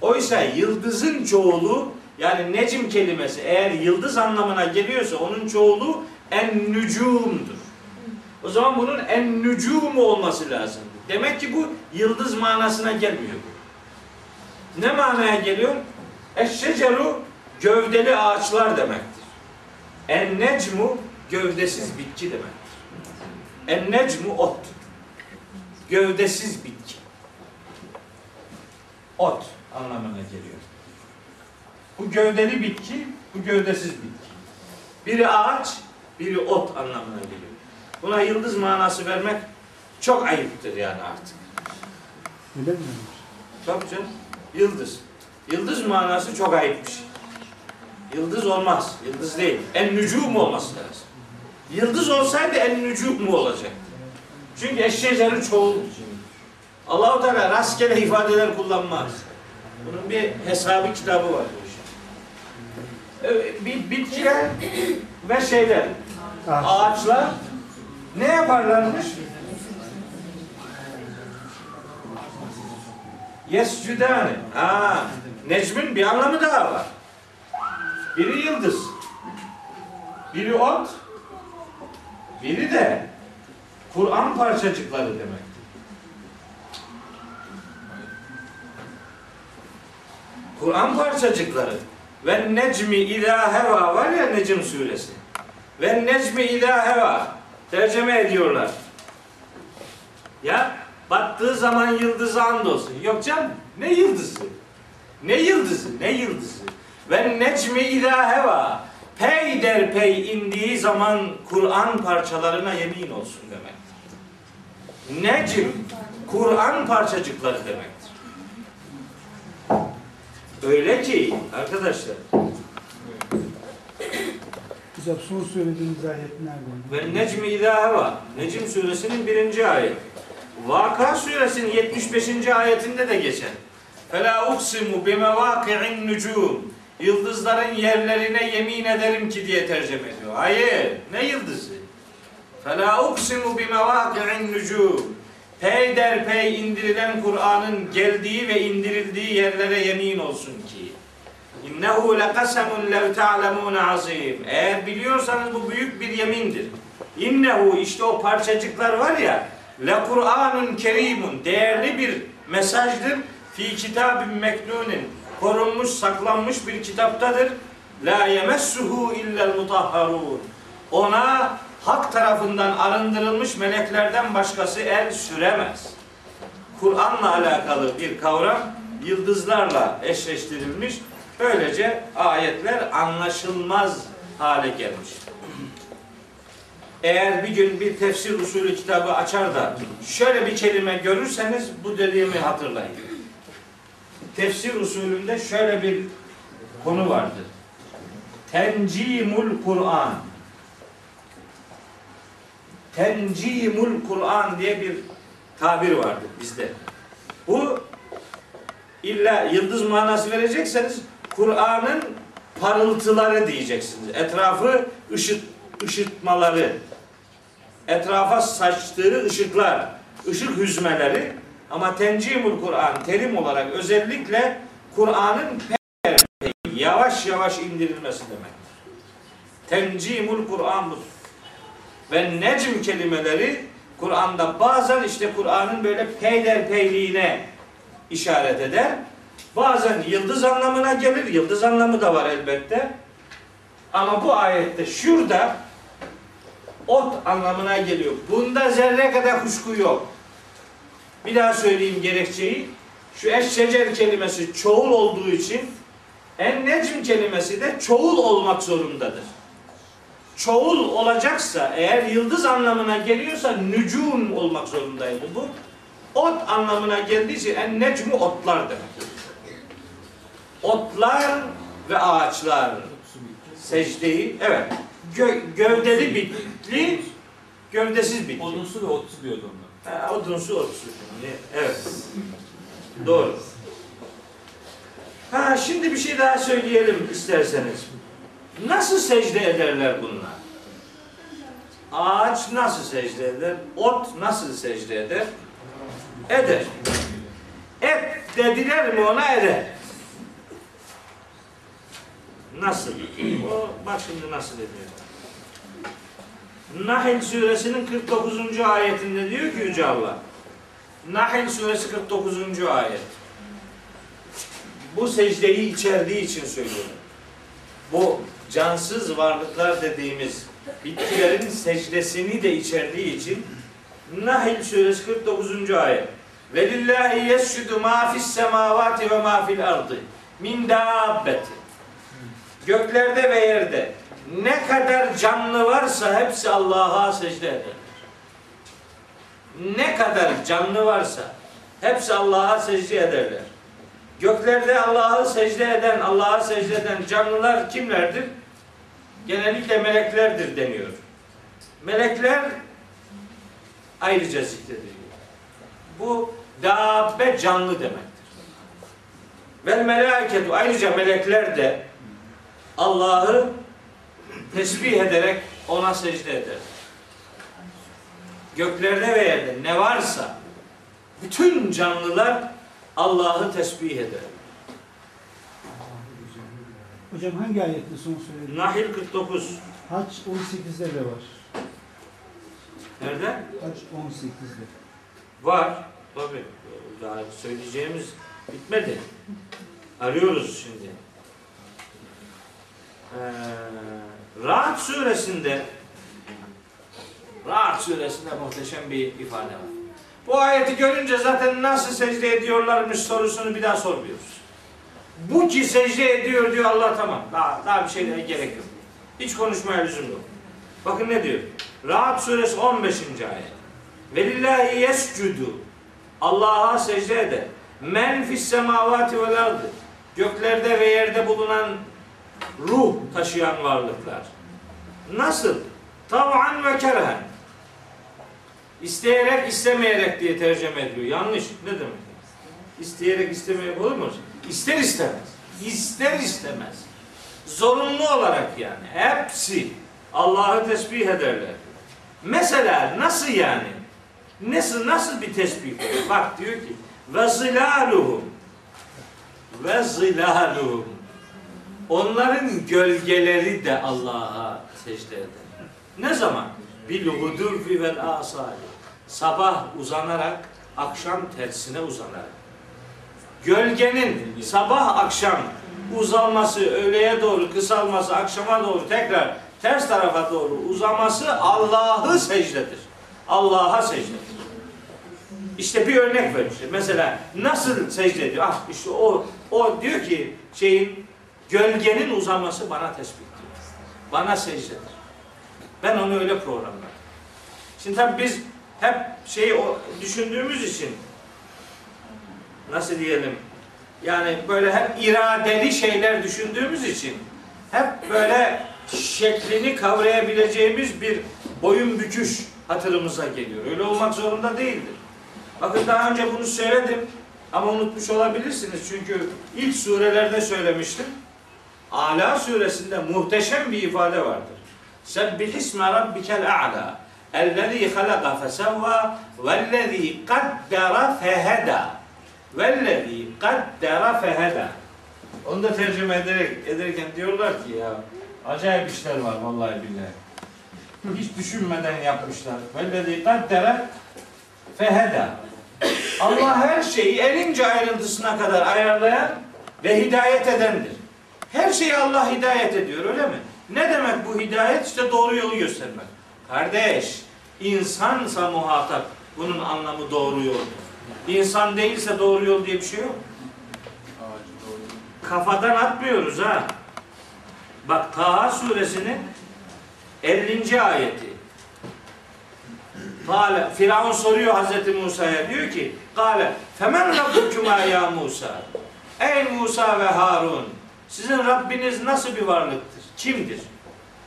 Oysa yıldızın çoğulu yani necim kelimesi eğer yıldız anlamına geliyorsa onun çoğulu en nücumdur. O zaman bunun en nücumu olması lazım. Demek ki bu yıldız manasına gelmiyor. Ne manaya geliyor? Eşşeceru gövdeli ağaçlar demektir. En necmu gövdesiz bitki demektir. En necmu ot. Gövdesiz bitki. Ot anlamına geliyor. Bu gövdeli bitki, bu gövdesiz bitki. Biri ağaç, biri ot anlamına geliyor. Buna yıldız manası vermek çok ayıptır yani artık. Öyle mi? Tabii canım. Yıldız. Yıldız manası çok ayıp bir şey. Yıldız olmaz. Yıldız değil. En nücum olması lazım. Yıldız olsaydı en nücum mu olacak? Çünkü eşşecerü çoğul. Allahu Teala rastgele ifadeler kullanmaz. Bunun bir hesabı kitabı var bu işin. Bitkiler ve şeyler, Ağaç. ağaçlar ne yaparlarmış? Yescüdane. Ha, Necmin bir anlamı daha var. Biri yıldız. Biri ot. Biri de Kur'an parçacıkları demek. Kur'an parçacıkları. Ve necmi idâ heva var ya Necm suresi. Ve necmi idâ heva. Tercüme ediyorlar. Ya battığı zaman yıldızı andolsun. Yok canım ne yıldızı? Ne yıldızı? Ne yıldızı? Ve necmi idâ heva. Pey der pey indiği zaman Kur'an parçalarına yemin olsun demektir. Necm, Kur'an parçacıkları demektir. Öyle ki arkadaşlar Hocam son söylediğiniz ayet nerede? ve necmi idâ heva. Necm suresinin birinci ayet. Vaka suresinin 75. ayetinde de geçen. Fela uksimu bimevâki'in nucum. Yıldızların yerlerine yemin ederim ki diye tercüme ediyor. Hayır. Ne yıldızı? Fela uksimu bimevâki'in nucum. Peyderpey indirilen Kur'an'ın geldiği ve indirildiği yerlere yemin olsun ki. İnnehu lekasemun lev ta'lemun azim. Eğer biliyorsanız bu büyük bir yemindir. İnnehu işte o parçacıklar var ya le Kur'anun kerimun değerli bir mesajdır. Fi kitabin meknunin korunmuş saklanmış bir kitaptadır. La yemessuhu illel mutahharun. Ona hak tarafından arındırılmış meleklerden başkası el süremez. Kur'an'la alakalı bir kavram yıldızlarla eşleştirilmiş. Böylece ayetler anlaşılmaz hale gelmiş. Eğer bir gün bir tefsir usulü kitabı açar da şöyle bir kelime görürseniz bu dediğimi hatırlayın. Tefsir usulünde şöyle bir konu vardır. Tencimul Kur'an. Tencimul Kur'an diye bir tabir vardır bizde. Bu illa yıldız manası verecekseniz Kur'an'ın parıltıları diyeceksiniz. Etrafı ışıt, ışıtmaları, etrafa saçtığı ışıklar, ışık hüzmeleri ama tencimul Kur'an terim olarak özellikle Kur'an'ın yavaş yavaş indirilmesi demektir. Tencimul Kur'an budur. Ve necm kelimeleri Kur'an'da bazen işte Kur'an'ın böyle peyderpeyliğine işaret eder. Bazen yıldız anlamına gelir. Yıldız anlamı da var elbette. Ama bu ayette şurada ot anlamına geliyor. Bunda zerre kadar kuşku yok. Bir daha söyleyeyim gerekçeyi. Şu eşşecer kelimesi çoğul olduğu için en necm kelimesi de çoğul olmak zorundadır. Çoğul olacaksa eğer yıldız anlamına geliyorsa nücum olmak zorundaydı bu. Ot anlamına için en necmu otlar demek. Otlar ve ağaçlar secdeyi evet gö- gövdeli bitli gövdesiz bitli. Odunsu ve otsu diyordu onlar. Ha, odunsu otsu. Evet. Doğru. Ha şimdi bir şey daha söyleyelim isterseniz. Nasıl secde ederler bunlar? Ağaç nasıl secde eder? Ot nasıl secde eder? Eder. Et dediler mi ona eder. Nasıl? O bak şimdi nasıl ediyor. Nahl suresinin 49. ayetinde diyor ki Yüce Allah. Nahl suresi 49. ayet. Bu secdeyi içerdiği için söylüyorum. Bu cansız varlıklar dediğimiz bitkilerin secdesini de içerdiği için Nahl suresi 49. ayet. Ve lillahi yescudu ma fis semavati ve ma fil ardı min dabbeti. Göklerde ve yerde Ne kadar canlı varsa hepsi Allah'a secde eder. Ne kadar canlı varsa hepsi Allah'a secde ederler. Göklerde Allah'ı secde eden, Allah'a secde eden canlılar kimlerdir? Genellikle meleklerdir deniyor. Melekler ayrıca zikrediliyor. Bu dabbe canlı demektir. Vel melaiketu ayrıca melekler de Allah'ı tesbih ederek ona secde eder. Göklerde ve yerde ne varsa bütün canlılar Allah'ı tesbih eder. Hocam hangi ayette son söylediniz? Nahil 49. Haç 18'de de var. Nerede? Haç 18'de. Var. Tabii. Daha söyleyeceğimiz bitmedi. Arıyoruz şimdi. Ee, Rahat suresinde Rahat suresinde muhteşem bir ifade var. Bu ayeti görünce zaten nasıl secde ediyorlarmış sorusunu bir daha sormuyoruz. Bu ki secde ediyor diyor Allah tamam. Daha, daha bir şeylere gerek yok. Hiç konuşmaya lüzum yok. Bakın ne diyor? Rahat suresi 15. ayet. Velillahi yescudu. Allah'a secde eder. Men fis semavati vel ardı. Göklerde ve yerde bulunan ruh taşıyan varlıklar. Nasıl? Tav'an ve kerhen. İsteyerek istemeyerek diye tercüme ediyor. Yanlış. Ne demek? İsteyerek istemeyerek olur mu? İster istemez. İster istemez. Zorunlu olarak yani. Hepsi Allah'ı tesbih ederler. Mesela nasıl yani? Nasıl nasıl bir tesbih? Bak diyor ki ve zilaluhum ve zilaluhum onların gölgeleri de Allah'a secde eder. Ne zaman? Bil hudufi vel asali. Sabah uzanarak, akşam tersine uzanarak. Gölgenin sabah akşam uzanması, öğleye doğru kısalması, akşama doğru tekrar ters tarafa doğru uzaması Allah'ı secdedir. Allah'a secdedir. İşte bir örnek ver işte. Mesela nasıl secde ediyor? Ah işte o o diyor ki şeyin gölgenin uzaması bana tespit diyor. Bana secdedir. Ben onu öyle programladım. Şimdi tabii biz hep şeyi o düşündüğümüz için nasıl diyelim yani böyle hep iradeli şeyler düşündüğümüz için hep böyle şeklini kavrayabileceğimiz bir boyun büküş hatırımıza geliyor. Öyle olmak zorunda değildir. Bakın daha önce bunu söyledim ama unutmuş olabilirsiniz. Çünkü ilk surelerde söylemiştim. Ala suresinde muhteşem bir ifade vardır. Sebbih isme rabbikel a'la. Ellezî halaka fesevva vellezî kaddara feheda. Vellezî kaddara feheda. Onu da tercüme ederek, ederken diyorlar ki ya acayip işler var vallahi billahi. Hiç düşünmeden yapmışlar. Vellezî kaddara feheda. Allah her şeyi elince ayrıntısına kadar ayarlayan ve hidayet edendir. Her şeyi Allah hidayet ediyor öyle mi? Ne demek bu hidayet? İşte doğru yolu göstermek. Kardeş, insansa muhatap bunun anlamı doğru yol. İnsan değilse doğru yol diye bir şey yok. Kafadan atmıyoruz ha. Bak Taha suresinin 50. ayeti. Kale, Firavun soruyor Hazreti Musa'ya diyor ki Kale femen rabbukuma ya Musa Ey Musa ve Harun sizin Rabbiniz nasıl bir varlıktır? Kimdir?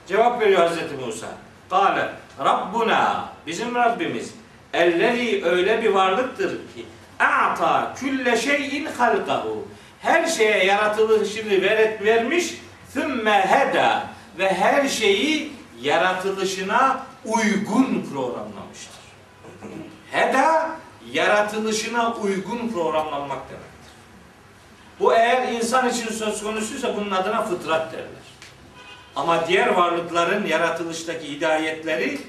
Cevap veriyor Hazreti Musa. Kale Rabbuna bizim Rabbimiz ellezî öyle bir varlıktır ki a'ta külle şeyin halkahu her şeye yaratılışını ver, vermiş thümme heda ve her şeyi yaratılışına uygun programlamıştır. Heda yaratılışına uygun programlanmak demektir. Bu eğer insan için söz konusuysa bunun adına fıtrat derler. Ama diğer varlıkların yaratılıştaki hidayetleri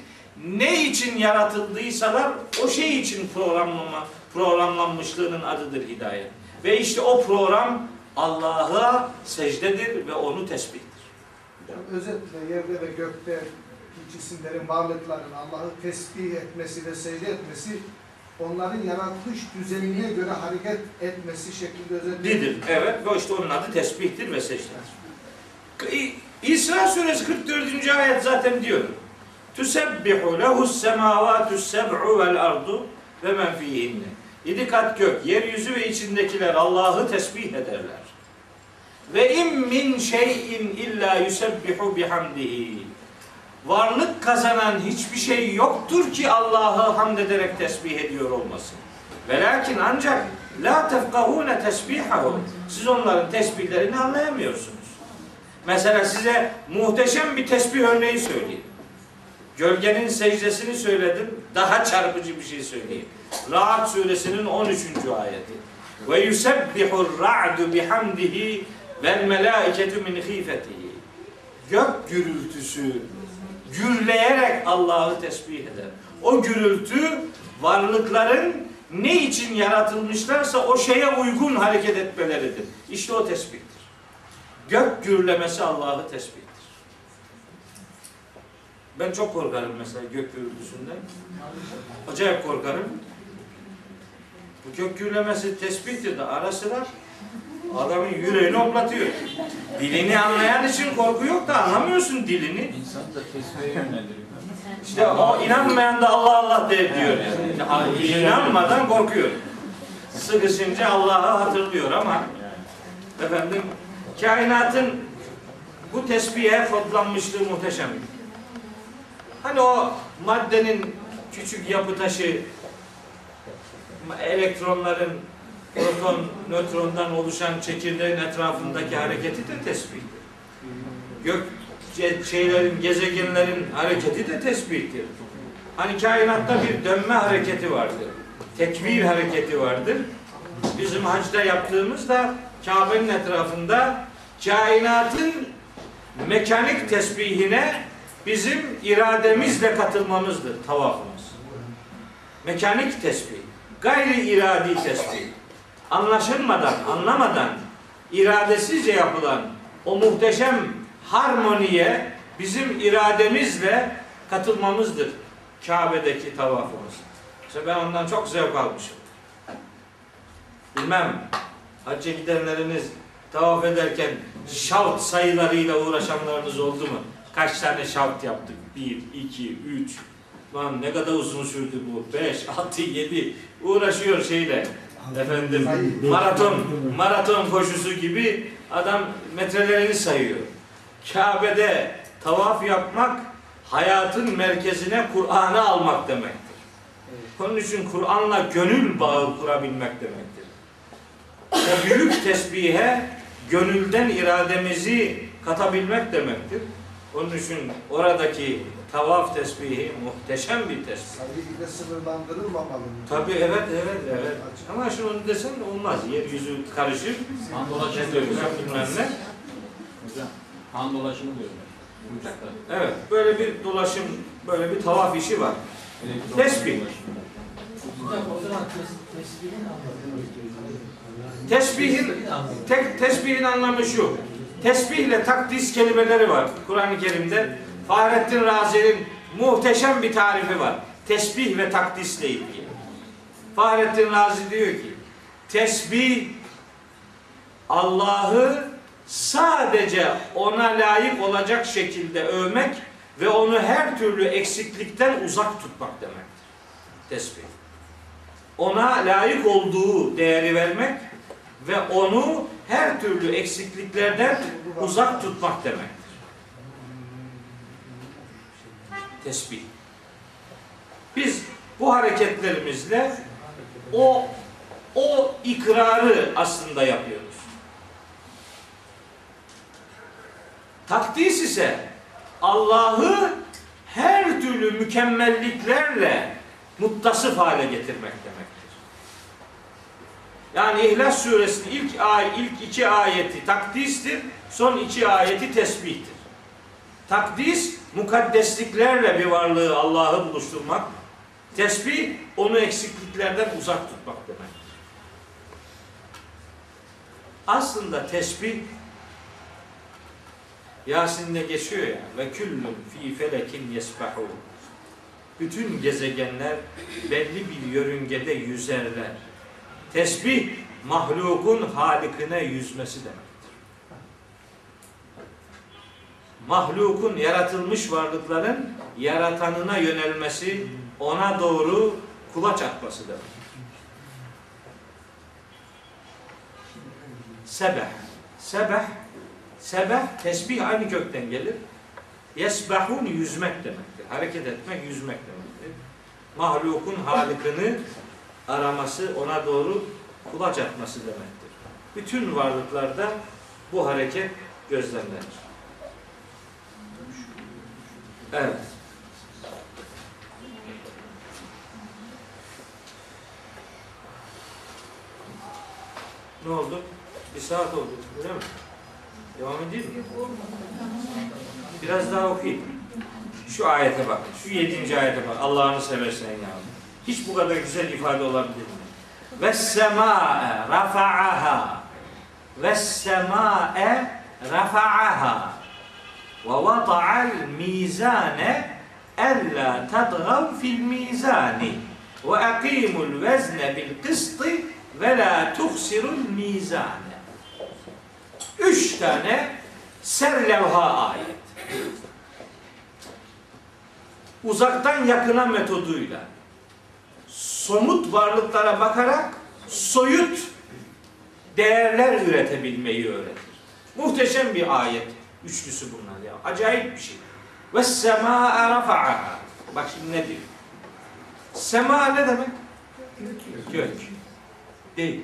ne için yaratıldıysalar o şey için programlama, programlanmışlığının adıdır hidayet. Ve işte o program Allah'a secdedir ve onu tespittir. Yani özetle yerde ve gökte cisimlerin, varlıkların Allah'ı tesbih etmesi ve secde etmesi onların yaratılış düzenine göre hareket etmesi şeklinde özetlenir. Evet ve işte onun adı tesbihtir ve secdedir. İsra suresi 44. ayet zaten diyor. Tüsebbihu lehus semavatu seb'u vel ardu ve men fihinne. Yedi kat gök, yeryüzü ve içindekiler Allah'ı tesbih ederler. Ve im min şeyin illa yusebbihu bihamdihi. Varlık kazanan hiçbir şey yoktur ki Allah'ı hamd ederek tesbih ediyor olmasın. Velakin ancak la tefkahune tesbihahum. Siz onların tesbihlerini anlayamıyorsunuz. Mesela size muhteşem bir tesbih örneği söyleyeyim. Gölgenin secdesini söyledim. Daha çarpıcı bir şey söyleyeyim. Ra'd suresinin 13. ayeti. Ve yusebbihu ra'du bihamdihi vel melaiketu min khifetihi. Gök gürültüsü gürleyerek Allah'ı tesbih eder. O gürültü varlıkların ne için yaratılmışlarsa o şeye uygun hareket etmeleridir. İşte o tesbihtir. Gök gürlemesi Allah'ı tesbihtir. Ben çok korkarım mesela gök gürültüsünden. Acayip korkarım. Bu gök gürlemesi tesbihtir de ara sıra adamın yüreğini hoplatıyor. Dilini anlayan için korku yok da anlamıyorsun dilini. İnsanı da tesbihe yönlendiriyor. İşte o inanmayan da Allah Allah de diyor yani. İnanmadan korkuyor. Sıkışınca Allah'ı hatırlıyor ama efendim kainatın bu tesbihe kodlanmışlığı muhteşem. Hani o maddenin küçük yapı taşı elektronların proton, nötrondan oluşan çekirdeğin etrafındaki hareketi de tesbihtir. Gök şeylerin, gezegenlerin hareketi de tesbihtir. Hani kainatta bir dönme hareketi vardır. Tekbir hareketi vardır. Bizim hacda yaptığımız da Kabe'nin etrafında kainatın mekanik tesbihine bizim irademizle katılmamızdır tavafımız. Mekanik tesbih, gayri iradi tesbih. Anlaşılmadan, anlamadan, iradesizce yapılan o muhteşem harmoniye bizim irademizle katılmamızdır Kabe'deki tavafımız. İşte ben ondan çok zevk almışım. Bilmem hacca gidenleriniz tavaf ederken şalt sayılarıyla uğraşanlarınız oldu mu? Kaç tane şalt yaptık? Bir, iki, üç. Lan ne kadar uzun sürdü bu? Beş, altı, yedi. Uğraşıyor şeyle. Efendim maraton maraton koşusu gibi adam metrelerini sayıyor. Kabe'de tavaf yapmak hayatın merkezine Kur'an'ı almak demektir. Onun için Kur'an'la gönül bağı kurabilmek demektir. O büyük tesbihe gönülden irademizi katabilmek demektir. Onun için oradaki tavaf tesbihi muhteşem bir tesbih. Sayı ile sınırlandırılmamalı. Tabii evet evet evet. Ama şimdi onu desen olmaz. Yeryüzü karışır. Han dolaşımı bilmem ne. Hocam, han dolaşımı. Uçakta. Evet böyle bir dolaşım, böyle bir tavaf işi var. Tesbih. Tesbihin tek tesbihin anlamı şu. Tesbihle takdis kelimeleri var Kur'an-ı Kerim'de. Fahrettin Razi'nin muhteşem bir tarifi var. Tesbih ve takdisle ilgili. Fahrettin Razi diyor ki tesbih Allah'ı sadece ona layık olacak şekilde övmek ve onu her türlü eksiklikten uzak tutmak demektir. Tesbih. Ona layık olduğu değeri vermek ve onu her türlü eksikliklerden uzak tutmak demektir. Tesbih. Biz bu hareketlerimizle o o ikrarı aslında yapıyoruz. Takdis ise Allah'ı her türlü mükemmelliklerle muttasıf hale getirmek demektir. Yani İhlas suresinin ilk ay, ilk iki ayeti takdistir, son iki ayeti tesbihtir. Takdis mukaddesliklerle bir varlığı Allah'ı buluşturmak, tesbih onu eksikliklerden uzak tutmak demektir. Aslında tesbih Yasin'de geçiyor ya ve küllün fi felekin yesbahun. Bütün gezegenler belli bir yörüngede yüzerler. Tesbih mahlukun halikine yüzmesi demektir. Mahlukun, yaratılmış varlıkların yaratanına yönelmesi, ona doğru kulaç atması demek. Sebeh. Sebeh, sebeh tesbih aynı kökten gelir. Yesbahun yüzmek demektir. Hareket etmek, yüzmek demektir. Mahlukun halikini araması, ona doğru kulaç atması demektir. Bütün varlıklarda bu hareket gözlemlenir. Evet. Ne oldu? Bir saat oldu. Öyle mi? Devam edeyim mi? Biraz daha okuyayım. Şu ayete bak. Şu yedinci ayete bak. Allah'ını seversen ya. Hiç bu kadar güzel ifade olabilir mi? Ve sema'e rafa'aha ve sema'e rafa'aha ve vata'al mizane ella tadgav fil mizani ve akimul vezne bil kıstı ve la tuhsirul mizane. Üç tane serlevha ayet. Uzaktan yakına metoduyla somut varlıklara bakarak soyut değerler üretebilmeyi öğretir. Muhteşem bir ayet üçlüsü bunlar ya. Acayip bir şey. Ve semâ rafa'aha. Bak şimdi ne diyor? Sema ne demek? Gök. Değil.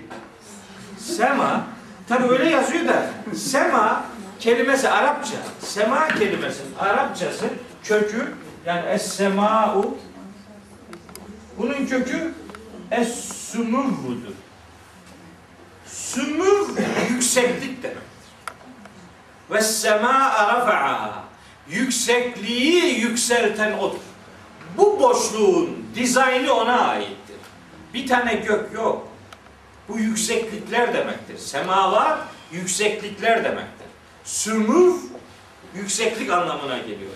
Sema tabi öyle yazıyor da sema kelimesi Arapça. Sema kelimesinin Arapçası kökü yani es-sema'u bunun kökü es-sumuvvudur. Sumuv yükseklik demektir. Ve sema rafa'a yüksekliği yükselten odur. Bu boşluğun dizaynı ona aittir. Bir tane gök yok. Bu yükseklikler demektir. Semalar yükseklikler demektir. Sumuv yükseklik anlamına geliyor.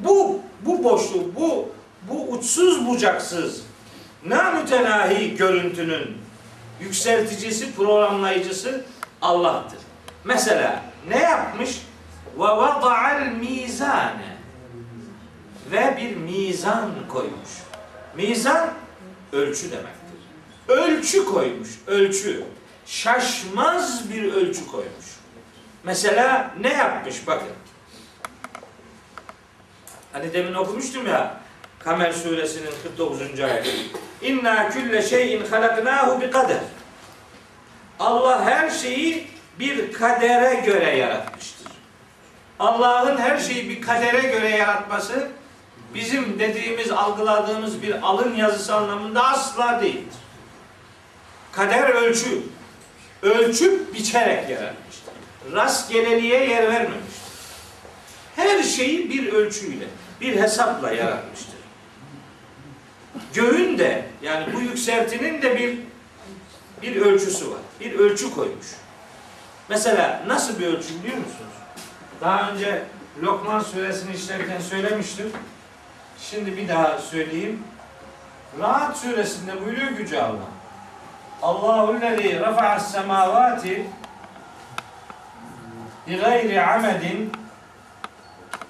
Bu bu boşluk, bu bu uçsuz bucaksız namütenahi görüntünün yükselticisi, programlayıcısı Allah'tır. Mesela ne yapmış? Ve vada'al mizane ve bir mizan koymuş. Mizan ölçü demektir. Ölçü koymuş, ölçü. Şaşmaz bir ölçü koymuş. Mesela ne yapmış bakın. Hani demin okumuştum ya Kamer suresinin 49. ayeti. İnna külle şeyin halaknahu bi kader. Allah her şeyi bir kadere göre yaratmıştır. Allah'ın her şeyi bir kadere göre yaratması bizim dediğimiz, algıladığımız bir alın yazısı anlamında asla değildir. Kader ölçü. Ölçüp biçerek yaratmıştır. Rastgeleliğe yer vermemiştir. Her şeyi bir ölçüyle, bir hesapla yaratmıştır. Göğün de yani bu yükseltinin de bir bir ölçüsü var. Bir ölçü koymuş. Mesela nasıl bir ölçü biliyor musunuz? Daha önce Lokman suresini işlerken söylemiştim. Şimdi bir daha söyleyeyim. Rahat suresinde buyuruyor Yüce Allah. Allahu lezî rafa'as semâvâti bi gayri amedin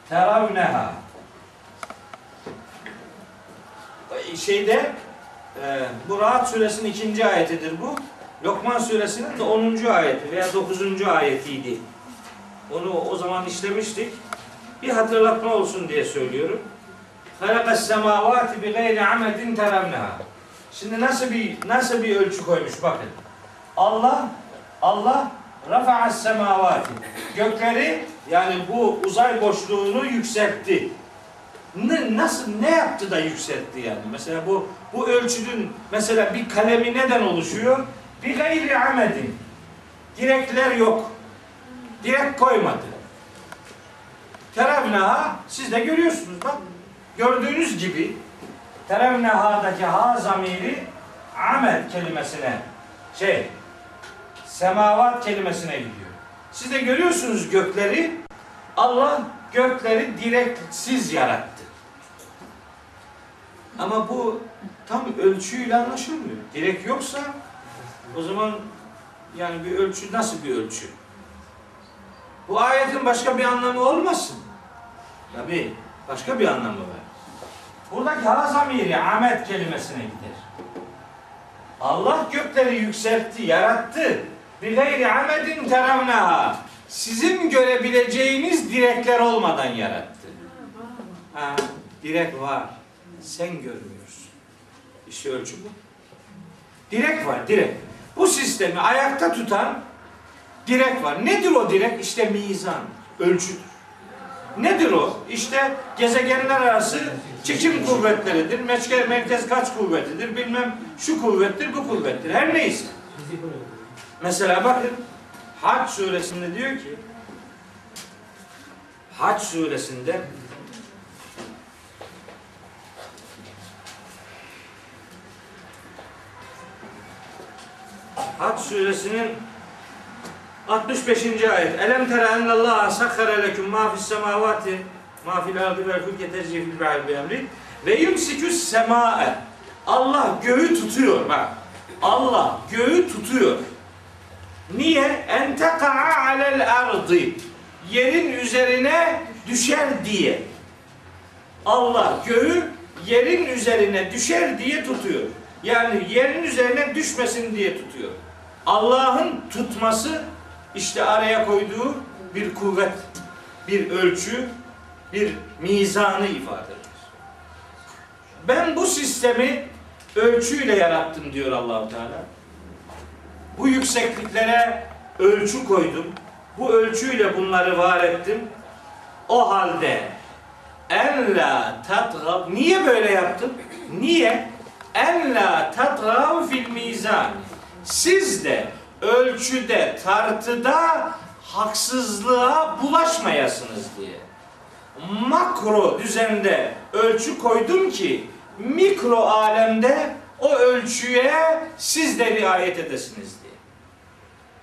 teravneha. Şeyde e, bu Rahat suresinin ikinci ayetidir bu. Lokman suresinin de 10. ayeti veya 9. ayetiydi. Onu o zaman işlemiştik. Bir hatırlatma olsun diye söylüyorum. Halakas semavati bi gayri amedin teravneha. Şimdi nasıl bir nasıl bir ölçü koymuş bakın. Allah Allah rafa'as semavati. Gökleri yani bu uzay boşluğunu yükseltti. Ne, nasıl ne yaptı da yükseltti yani? Mesela bu bu ölçünün mesela bir kalemi neden oluşuyor? Bir gayri amedin. Direkler yok. Direkt koymadı. Terevnaha siz de görüyorsunuz bak. Gördüğünüz gibi terevnaha'daki ha zamiri amel kelimesine şey semavat kelimesine gidiyor. Siz de görüyorsunuz gökleri Allah gökleri direksiz yarattı. Ama bu tam ölçüyle anlaşılmıyor. Direk yoksa o zaman yani bir ölçü nasıl bir ölçü? Bu ayetin başka bir anlamı olmasın. Tabi başka bir anlamı var. Buradaki ha zamiri amet kelimesine gider. Allah gökleri yükseltti, yarattı. Bir gayri amedin teravnaha. Sizin görebileceğiniz direkler olmadan yarattı. Ha, direk var. Sen görmüyorsun. İşte ölçü bu. Direk var, direk. Bu sistemi ayakta tutan direk var. Nedir o direk? İşte mizan, ölçüdür. Nedir o? İşte gezegenler arası çekim kuvvetleridir. Merkez, merkez kaç kuvvetidir? Bilmem şu kuvvettir, bu kuvvettir. Her neyse. Mesela bakın Hac suresinde diyor ki Hac suresinde Hac suresinin 65. ayet. Elem tera ennallaha sakhara lekum ma fis semavati ma fil ardı vel fulke tecri fil bahri bi ve yumsikü's sema'e Allah göğü tutuyor bak. Allah göğü tutuyor. Niye? En teka'a alel ardı. Yerin üzerine düşer diye. Allah göğü yerin üzerine düşer diye tutuyor. Yani yerin üzerine düşmesin diye tutuyor. Allah'ın tutması işte araya koyduğu bir kuvvet, bir ölçü, bir mizanı ifade eder. Ben bu sistemi ölçüyle yarattım diyor Allahu Teala. Bu yüksekliklere ölçü koydum. Bu ölçüyle bunları var ettim. O halde en la tatgav niye böyle yaptım? Niye? En la tatgav fil mizan. Siz de ölçüde, tartıda haksızlığa bulaşmayasınız diye. Makro düzende ölçü koydum ki mikro alemde o ölçüye siz de riayet edesiniz diye.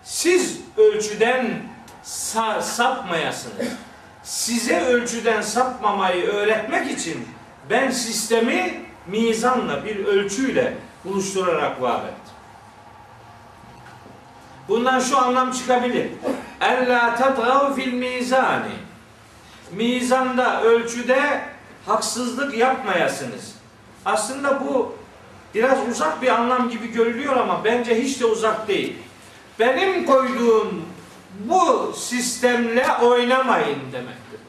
Siz ölçüden sa- sapmayasınız. Size ölçüden sapmamayı öğretmek için ben sistemi mizanla bir ölçüyle buluşturarak var ettim. Bundan şu anlam çıkabilir. Ella tatgav fil mizani. Mizanda, ölçüde haksızlık yapmayasınız. Aslında bu biraz uzak bir anlam gibi görülüyor ama bence hiç de uzak değil. Benim koyduğum bu sistemle oynamayın demektir.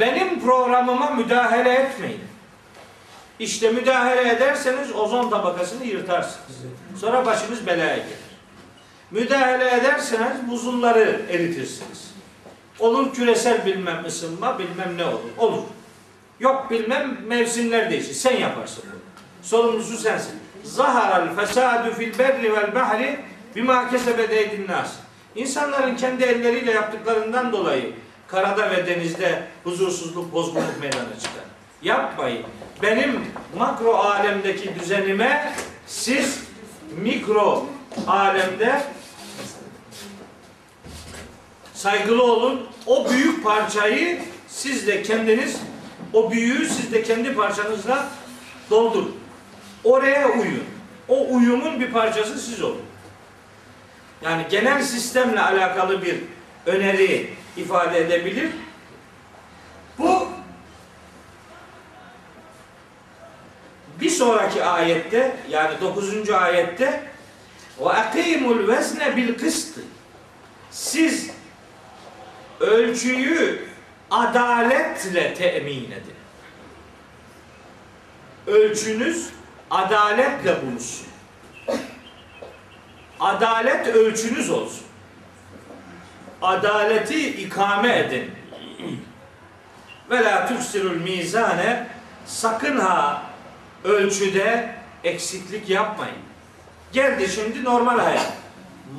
Benim programıma müdahale etmeyin. İşte müdahale ederseniz ozon tabakasını yırtarsınız. Sonra başınız belaya gelir. Müdahale ederseniz buzulları eritirsiniz. Olur küresel bilmem ısınma, bilmem ne olur. Olur. Yok bilmem mevsimler değişir. Sen yaparsın bunu. Sorumlusu sensin. Zaharal fesadu fil berri vel bahri bima kesebet eydin nas. İnsanların kendi elleriyle yaptıklarından dolayı karada ve denizde huzursuzluk, bozgunluk meydana çıkar. Yapmayın. Benim makro alemdeki düzenime siz mikro alemde saygılı olun. O büyük parçayı siz de kendiniz o büyüğü siz de kendi parçanızla doldurun. Oraya uyun. O uyumun bir parçası siz olun. Yani genel sistemle alakalı bir öneri ifade edebilir. Bu bir sonraki ayette yani 9. ayette ve akimul vezne bil kıst siz ölçüyü adaletle temin edin. Ölçünüz adaletle bulunsun. Adalet ölçünüz olsun. Adaleti ikame edin. Ve la tuksirul mizane sakın ha ölçüde eksiklik yapmayın. Geldi şimdi normal hayat.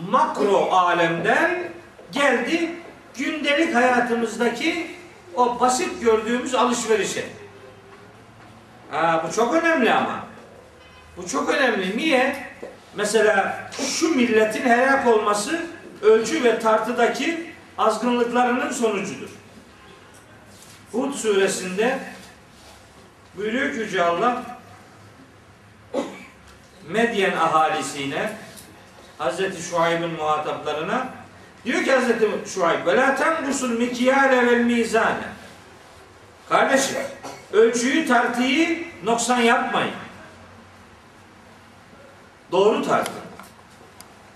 Makro alemden geldi gündelik hayatımızdaki o basit gördüğümüz alışverişe. Ha, bu çok önemli ama. Bu çok önemli. Niye? Mesela şu milletin helak olması ölçü ve tartıdaki azgınlıklarının sonucudur. Hud suresinde buyuruyor ki Yüce Allah Medyen ahalisine Hazreti Şuayb'ın muhataplarına diyor ki Hazreti Şuayb ve la tengusul mikyale vel mizane Kardeşim, ölçüyü tartıyı noksan yapmayın. Doğru tartın.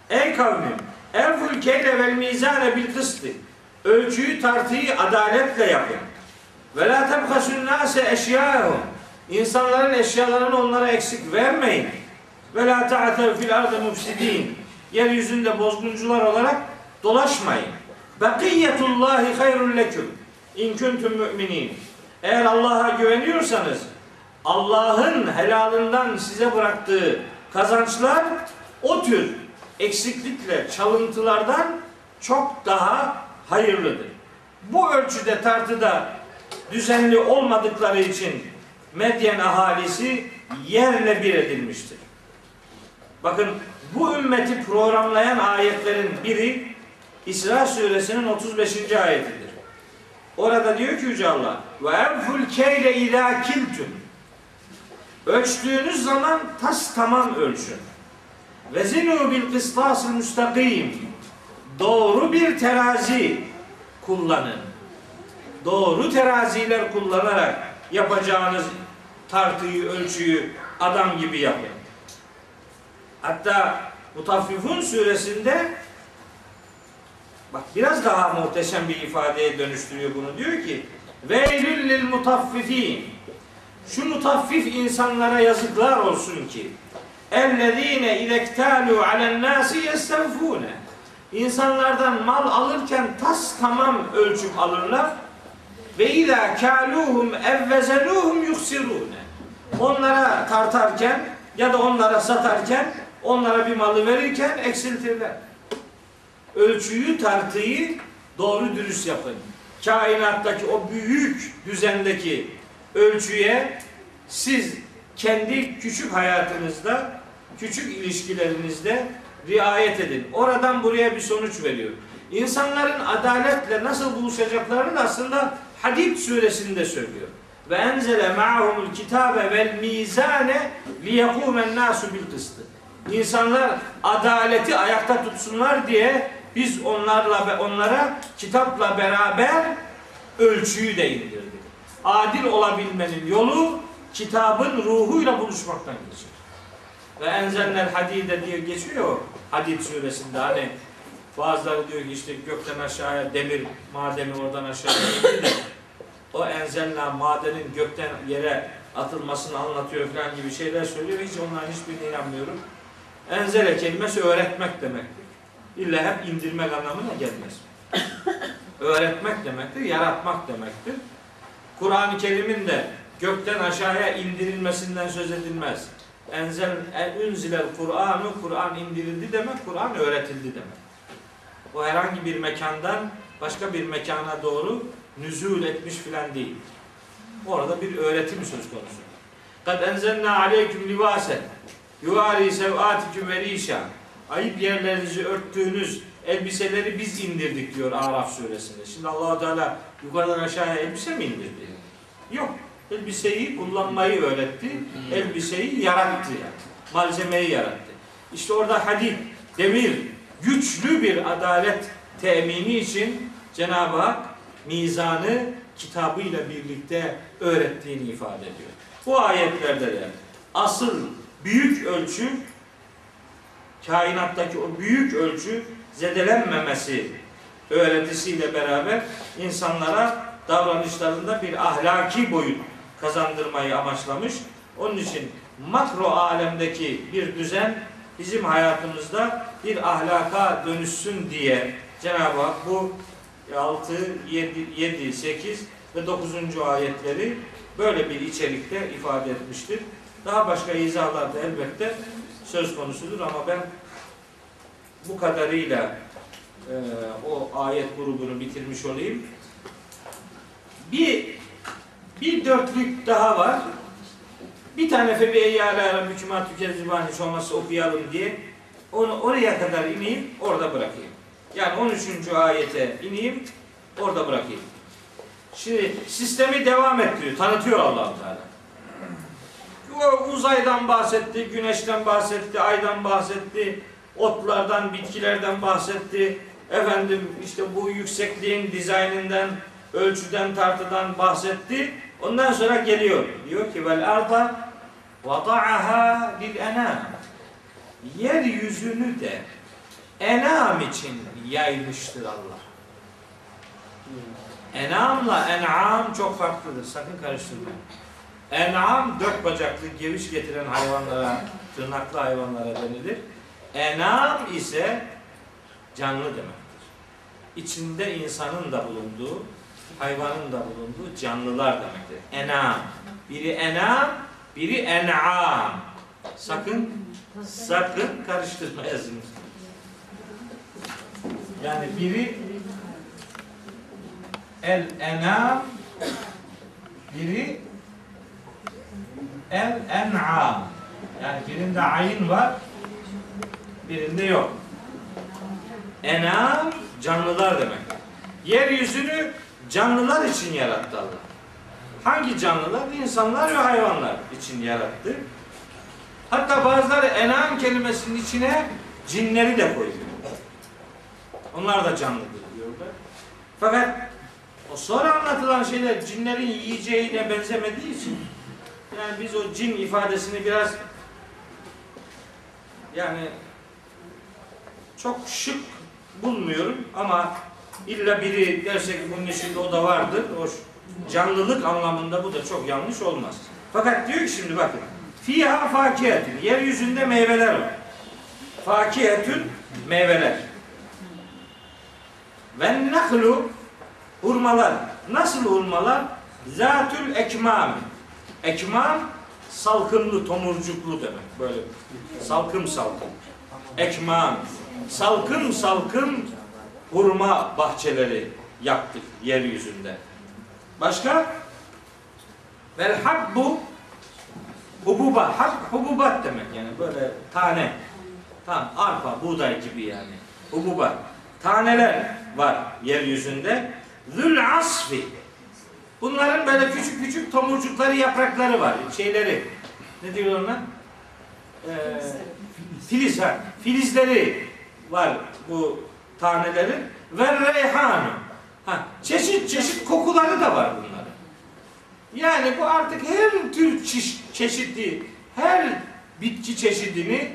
Ey kavmim, enful keyle vel mizane bil kıstı. Ölçüyü tartıyı adaletle yapın. Ve la tebhasun nase eşyâhum. İnsanların eşyalarını onlara eksik vermeyin. Ve la ta'tev fil ardı mufsidin. Yeryüzünde bozguncular olarak dolaşmayın. Bekiyetullahi hayrun leküm. İn kuntum müminin. Eğer Allah'a güveniyorsanız Allah'ın helalından size bıraktığı kazançlar o tür eksiklikle, çalıntılardan çok daha hayırlıdır. Bu ölçüde tartıda düzenli olmadıkları için Medyen ahalisi yerle bir edilmiştir. Bakın bu ümmeti programlayan ayetlerin biri İsra suresinin 35. ayetidir. Orada diyor ki Yüce Allah ve enful keyle idâ kiltüm Ölçtüğünüz zaman tas tamam ölçün. Ve zinu bil kıstasıl müstakim. Doğru bir terazi kullanın. Doğru teraziler kullanarak yapacağınız tartıyı, ölçüyü adam gibi yapın. Hatta Mutaffifun suresinde bak biraz daha muhteşem bir ifadeye dönüştürüyor bunu. Diyor ki Veylül lil mutaffifin. Şu mutaffif insanlara yazıklar olsun ki ellezine idektalu alen nasi yestevfune İnsanlardan mal alırken tas tamam ölçüp alırlar. Ve izâ kâluhum evvezeluhum yuksirûne. Onlara tartarken ya da onlara satarken onlara bir malı verirken eksiltirler. Ölçüyü tartıyı doğru dürüst yapın. Kainattaki o büyük düzendeki ölçüye siz kendi küçük hayatınızda, küçük ilişkilerinizde riayet edin. Oradan buraya bir sonuç veriyor. İnsanların adaletle nasıl buluşacaklarını da aslında Hadid suresinde söylüyor. Ve enzele ma'humul kitabe vel mizane liyekumen nasu bil kıstı. İnsanlar adaleti ayakta tutsunlar diye biz onlarla ve onlara kitapla beraber ölçüyü de indirdik. Adil olabilmenin yolu kitabın ruhuyla buluşmaktan geçer. Ve enzelnel hadide diye geçiyor Hadid suresinde hani bazıları diyor ki işte gökten aşağıya demir madeni oradan aşağıya indi de o enzelna madenin gökten yere atılmasını anlatıyor falan gibi şeyler söylüyor. Hiç onların hiçbirine inanmıyorum. Enzele kelimesi öğretmek demektir. İlla hep indirmek anlamına gelmez. öğretmek demektir, yaratmak demektir. Kur'an-ı Kerim'in de gökten aşağıya indirilmesinden söz edilmez. Enzel unzilel Kur'anu Kur'an indirildi demek, Kur'an öğretildi demek. O herhangi bir mekandan başka bir mekana doğru nüzul etmiş filan değil. Orada bir öğretim söz konusu. Kad enzelna aleyküm libasen yuvari sevatikum ve rişa ayıp yerlerinizi örttüğünüz elbiseleri biz indirdik diyor Araf suresinde. Şimdi allah Teala yukarıdan aşağıya elbise mi indirdi? Yok. Elbiseyi kullanmayı öğretti. Elbiseyi yarattı. Malzemeyi yarattı. İşte orada hadid, demir, güçlü bir adalet temini için Cenab-ı Hak mizanı kitabıyla birlikte öğrettiğini ifade ediyor. Bu ayetlerde de asıl büyük ölçü kainattaki o büyük ölçü zedelenmemesi öğretisiyle beraber insanlara davranışlarında bir ahlaki boyut kazandırmayı amaçlamış. Onun için makro alemdeki bir düzen bizim hayatımızda bir ahlaka dönüşsün diye Cenab-ı Hak bu 6, 7, 7, 8 ve 9. ayetleri böyle bir içerikte ifade etmiştir. Daha başka izahlar da elbette söz konusudur ama ben bu kadarıyla e, o ayet grubunu bitirmiş olayım. Bir bir dörtlük daha var. Bir tane febi eyyâlâ rabbükümâ tükezzibâni hiç olmazsa okuyalım diye onu oraya kadar ineyim, orada bırakayım. Yani 13. ayete ineyim, orada bırakayım. Şimdi sistemi devam ettiriyor, tanıtıyor allah Teala. O uzaydan bahsetti, güneşten bahsetti, aydan bahsetti, otlardan, bitkilerden bahsetti. Efendim işte bu yüksekliğin dizaynından, ölçüden, tartıdan bahsetti. Ondan sonra geliyor. Diyor ki vel arda vada'aha lil enam. Yeryüzünü de enam için yaymıştır Allah. Enamla en'am çok farklıdır. Sakın karıştırmayın. En'am dört bacaklı geviş getiren hayvanlara, tırnaklı hayvanlara denilir. Enam ise canlı demektir. İçinde insanın da bulunduğu, hayvanın da bulunduğu canlılar demektir. Enam. Biri enam, biri en'am. Sakın, sakın karıştırmayasınız. Yani biri el enam, biri el en'am. Yani birinde ayin var, birinde yok. Enam canlılar demek. Yeryüzünü canlılar için yarattı Allah. Hangi canlılar? İnsanlar ve hayvanlar için yarattı. Hatta bazıları enam kelimesinin içine cinleri de koyuyor. Onlar da canlıdır diyorlar. Fakat o sonra anlatılan şeyler cinlerin yiyeceğine benzemediği için yani biz o cin ifadesini biraz yani çok şık bulmuyorum ama illa biri derse ki bunun içinde o da vardır. O canlılık anlamında bu da çok yanlış olmaz. Fakat diyor ki şimdi bakın. Fiha fakihetün. Yeryüzünde meyveler var. Fakihetün meyveler. Ve nahlu hurmalar. Nasıl hurmalar? Zatül ekmam. Ekmam salkımlı, tomurcuklu demek. Böyle salkım salkım. Ekmam. Salkım salkım hurma bahçeleri yaptık yeryüzünde. Başka? Vel habbu hububa. Hab hububat demek yani böyle tane. Tam arpa, buğday gibi yani. Hububat. Taneler var yeryüzünde. Zül asfi. Bunların böyle küçük küçük tomurcukları, yaprakları var. Şeyleri. Ne diyor ona? Ee, filiz ha. Filizleri var bu tanelerin. Ve reyhanı. Ha, çeşit çeşit kokuları da var bunların. Yani bu artık her tür çeş- çeşitli, her bitki çeşidini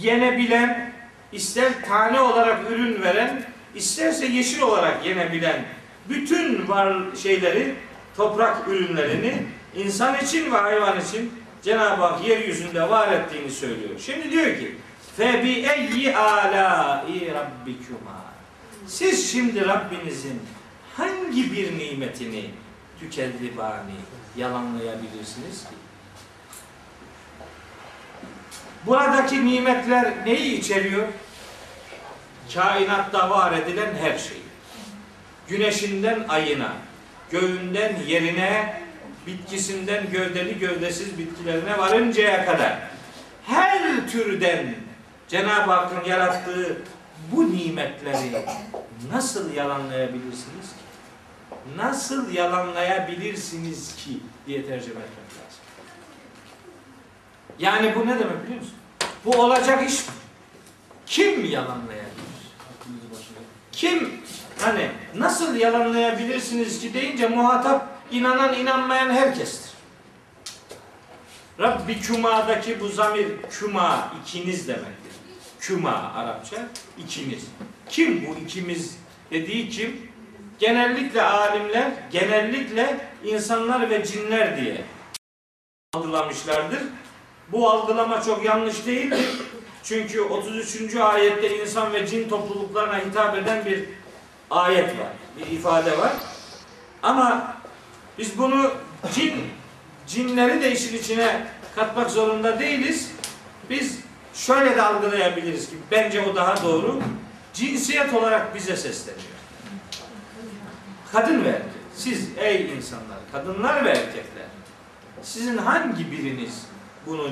yenebilen, ister tane olarak ürün veren, isterse yeşil olarak yenebilen bütün var şeyleri, toprak ürünlerini insan için ve hayvan için Cenab-ı Hak yeryüzünde var ettiğini söylüyor. Şimdi diyor ki Febi eyyi alâi rabbikuma Siz şimdi Rabbinizin hangi bir nimetini tükezzibani yalanlayabilirsiniz ki? Buradaki nimetler neyi içeriyor? Kainatta var edilen her şeyi. Güneşinden ayına, göğünden yerine, bitkisinden gövdeli gövdesiz bitkilerine varıncaya kadar her türden Cenab-ı Hakk'ın yarattığı bu nimetleri nasıl yalanlayabilirsiniz ki? Nasıl yalanlayabilirsiniz ki diye tercüme etmek lazım. Yani bu ne demek biliyor musun? Bu olacak iş mi? Kim yalanlayabilir? Kim hani nasıl yalanlayabilirsiniz ki deyince muhatap inanan inanmayan herkestir. Rabbi Küma'daki bu zamir Küma ikiniz demektir. Küma Arapça ikiniz. Kim bu ikimiz dediği kim? Genellikle alimler, genellikle insanlar ve cinler diye algılamışlardır. Bu algılama çok yanlış değildir. Çünkü 33. ayette insan ve cin topluluklarına hitap eden bir ayet var, bir ifade var. Ama biz bunu cin cinleri de işin içine katmak zorunda değiliz. Biz şöyle de algılayabiliriz ki bence o daha doğru. Cinsiyet olarak bize sesleniyor. Kadın ve erkek. Siz ey insanlar, kadınlar ve erkekler. Sizin hangi biriniz bunu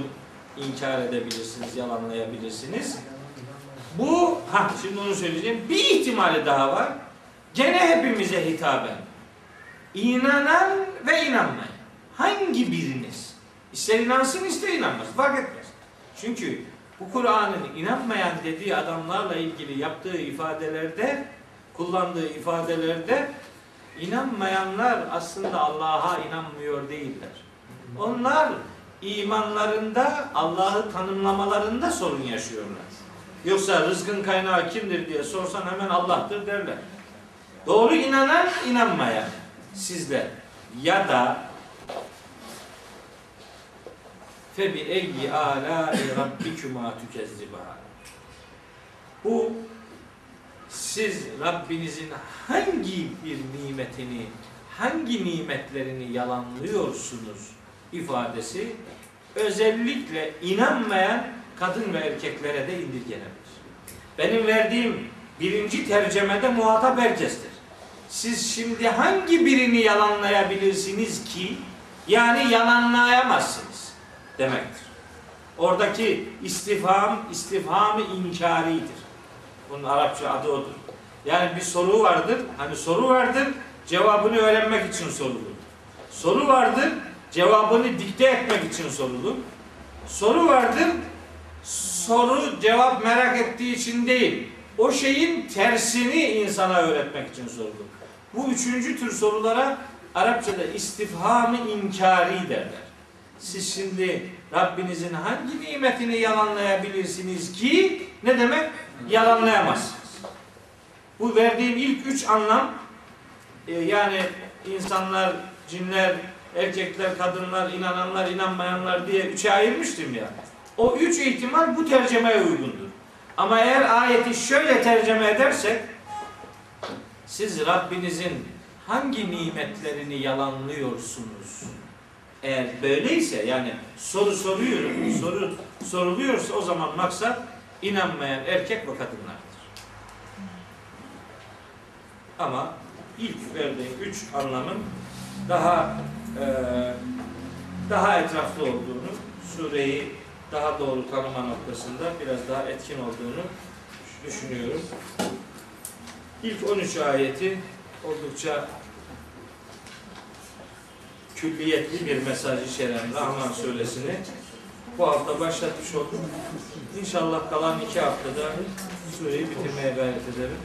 inkar edebilirsiniz, yalanlayabilirsiniz? Bu, ha şimdi onu söyleyeceğim. Bir ihtimali daha var. Gene hepimize hitaben. İnanan ve inanmayan. Hangi biriniz? İster inansın ister inanmasın. Fark etmez. Çünkü bu Kur'an'ın inanmayan dediği adamlarla ilgili yaptığı ifadelerde, kullandığı ifadelerde İnanmayanlar aslında Allah'a inanmıyor değiller. Onlar imanlarında, Allah'ı tanımlamalarında sorun yaşıyorlar. Yoksa rızkın kaynağı kimdir diye sorsan hemen Allah'tır derler. Doğru inanan, inanmayan sizler. Ya da fe bi eyyi ala rabbikuma tükezzibahan. Bu siz Rabbinizin hangi bir nimetini, hangi nimetlerini yalanlıyorsunuz ifadesi özellikle inanmayan kadın ve erkeklere de indirgenebilir. Benim verdiğim birinci tercemede muhatap herkestir. Siz şimdi hangi birini yalanlayabilirsiniz ki? Yani yalanlayamazsınız demektir. Oradaki istifham, istifhamı inkaridir. Bunun Arapça adı odur. Yani bir soru vardır. Hani soru vardır. Cevabını öğrenmek için sorulur. Soru vardır. Cevabını dikte etmek için sorulur. Soru vardır. Soru cevap merak ettiği için değil. O şeyin tersini insana öğretmek için sorulur. Bu üçüncü tür sorulara Arapçada istifhamı inkari derler. Siz şimdi Rabbinizin hangi nimetini yalanlayabilirsiniz ki ne demek? Yalanlayamazsınız. Bu verdiğim ilk üç anlam e, yani insanlar, cinler, erkekler, kadınlar, inananlar, inanmayanlar diye üçe ayırmıştım ya. O üç ihtimal bu tercemeye uygundur. Ama eğer ayeti şöyle tercüme edersek siz Rabbinizin hangi nimetlerini yalanlıyorsunuz? Eğer böyleyse yani soru soruyorum, soru soruluyorsa o zaman maksat inanmayan erkek ve kadınlardır. Ama ilk verdiğim üç anlamın daha e, daha etraflı olduğunu, sureyi daha doğru tanıma noktasında biraz daha etkin olduğunu düşünüyorum. İlk 13 ayeti oldukça külliyetli bir mesaj içeren Rahman suresini bu hafta başlatmış olduk. İnşallah kalan iki haftada sureyi bitirmeye gayret ederim.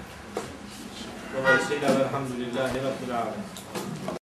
Dolayısıyla velhamdülillahi Rabbil Alemin.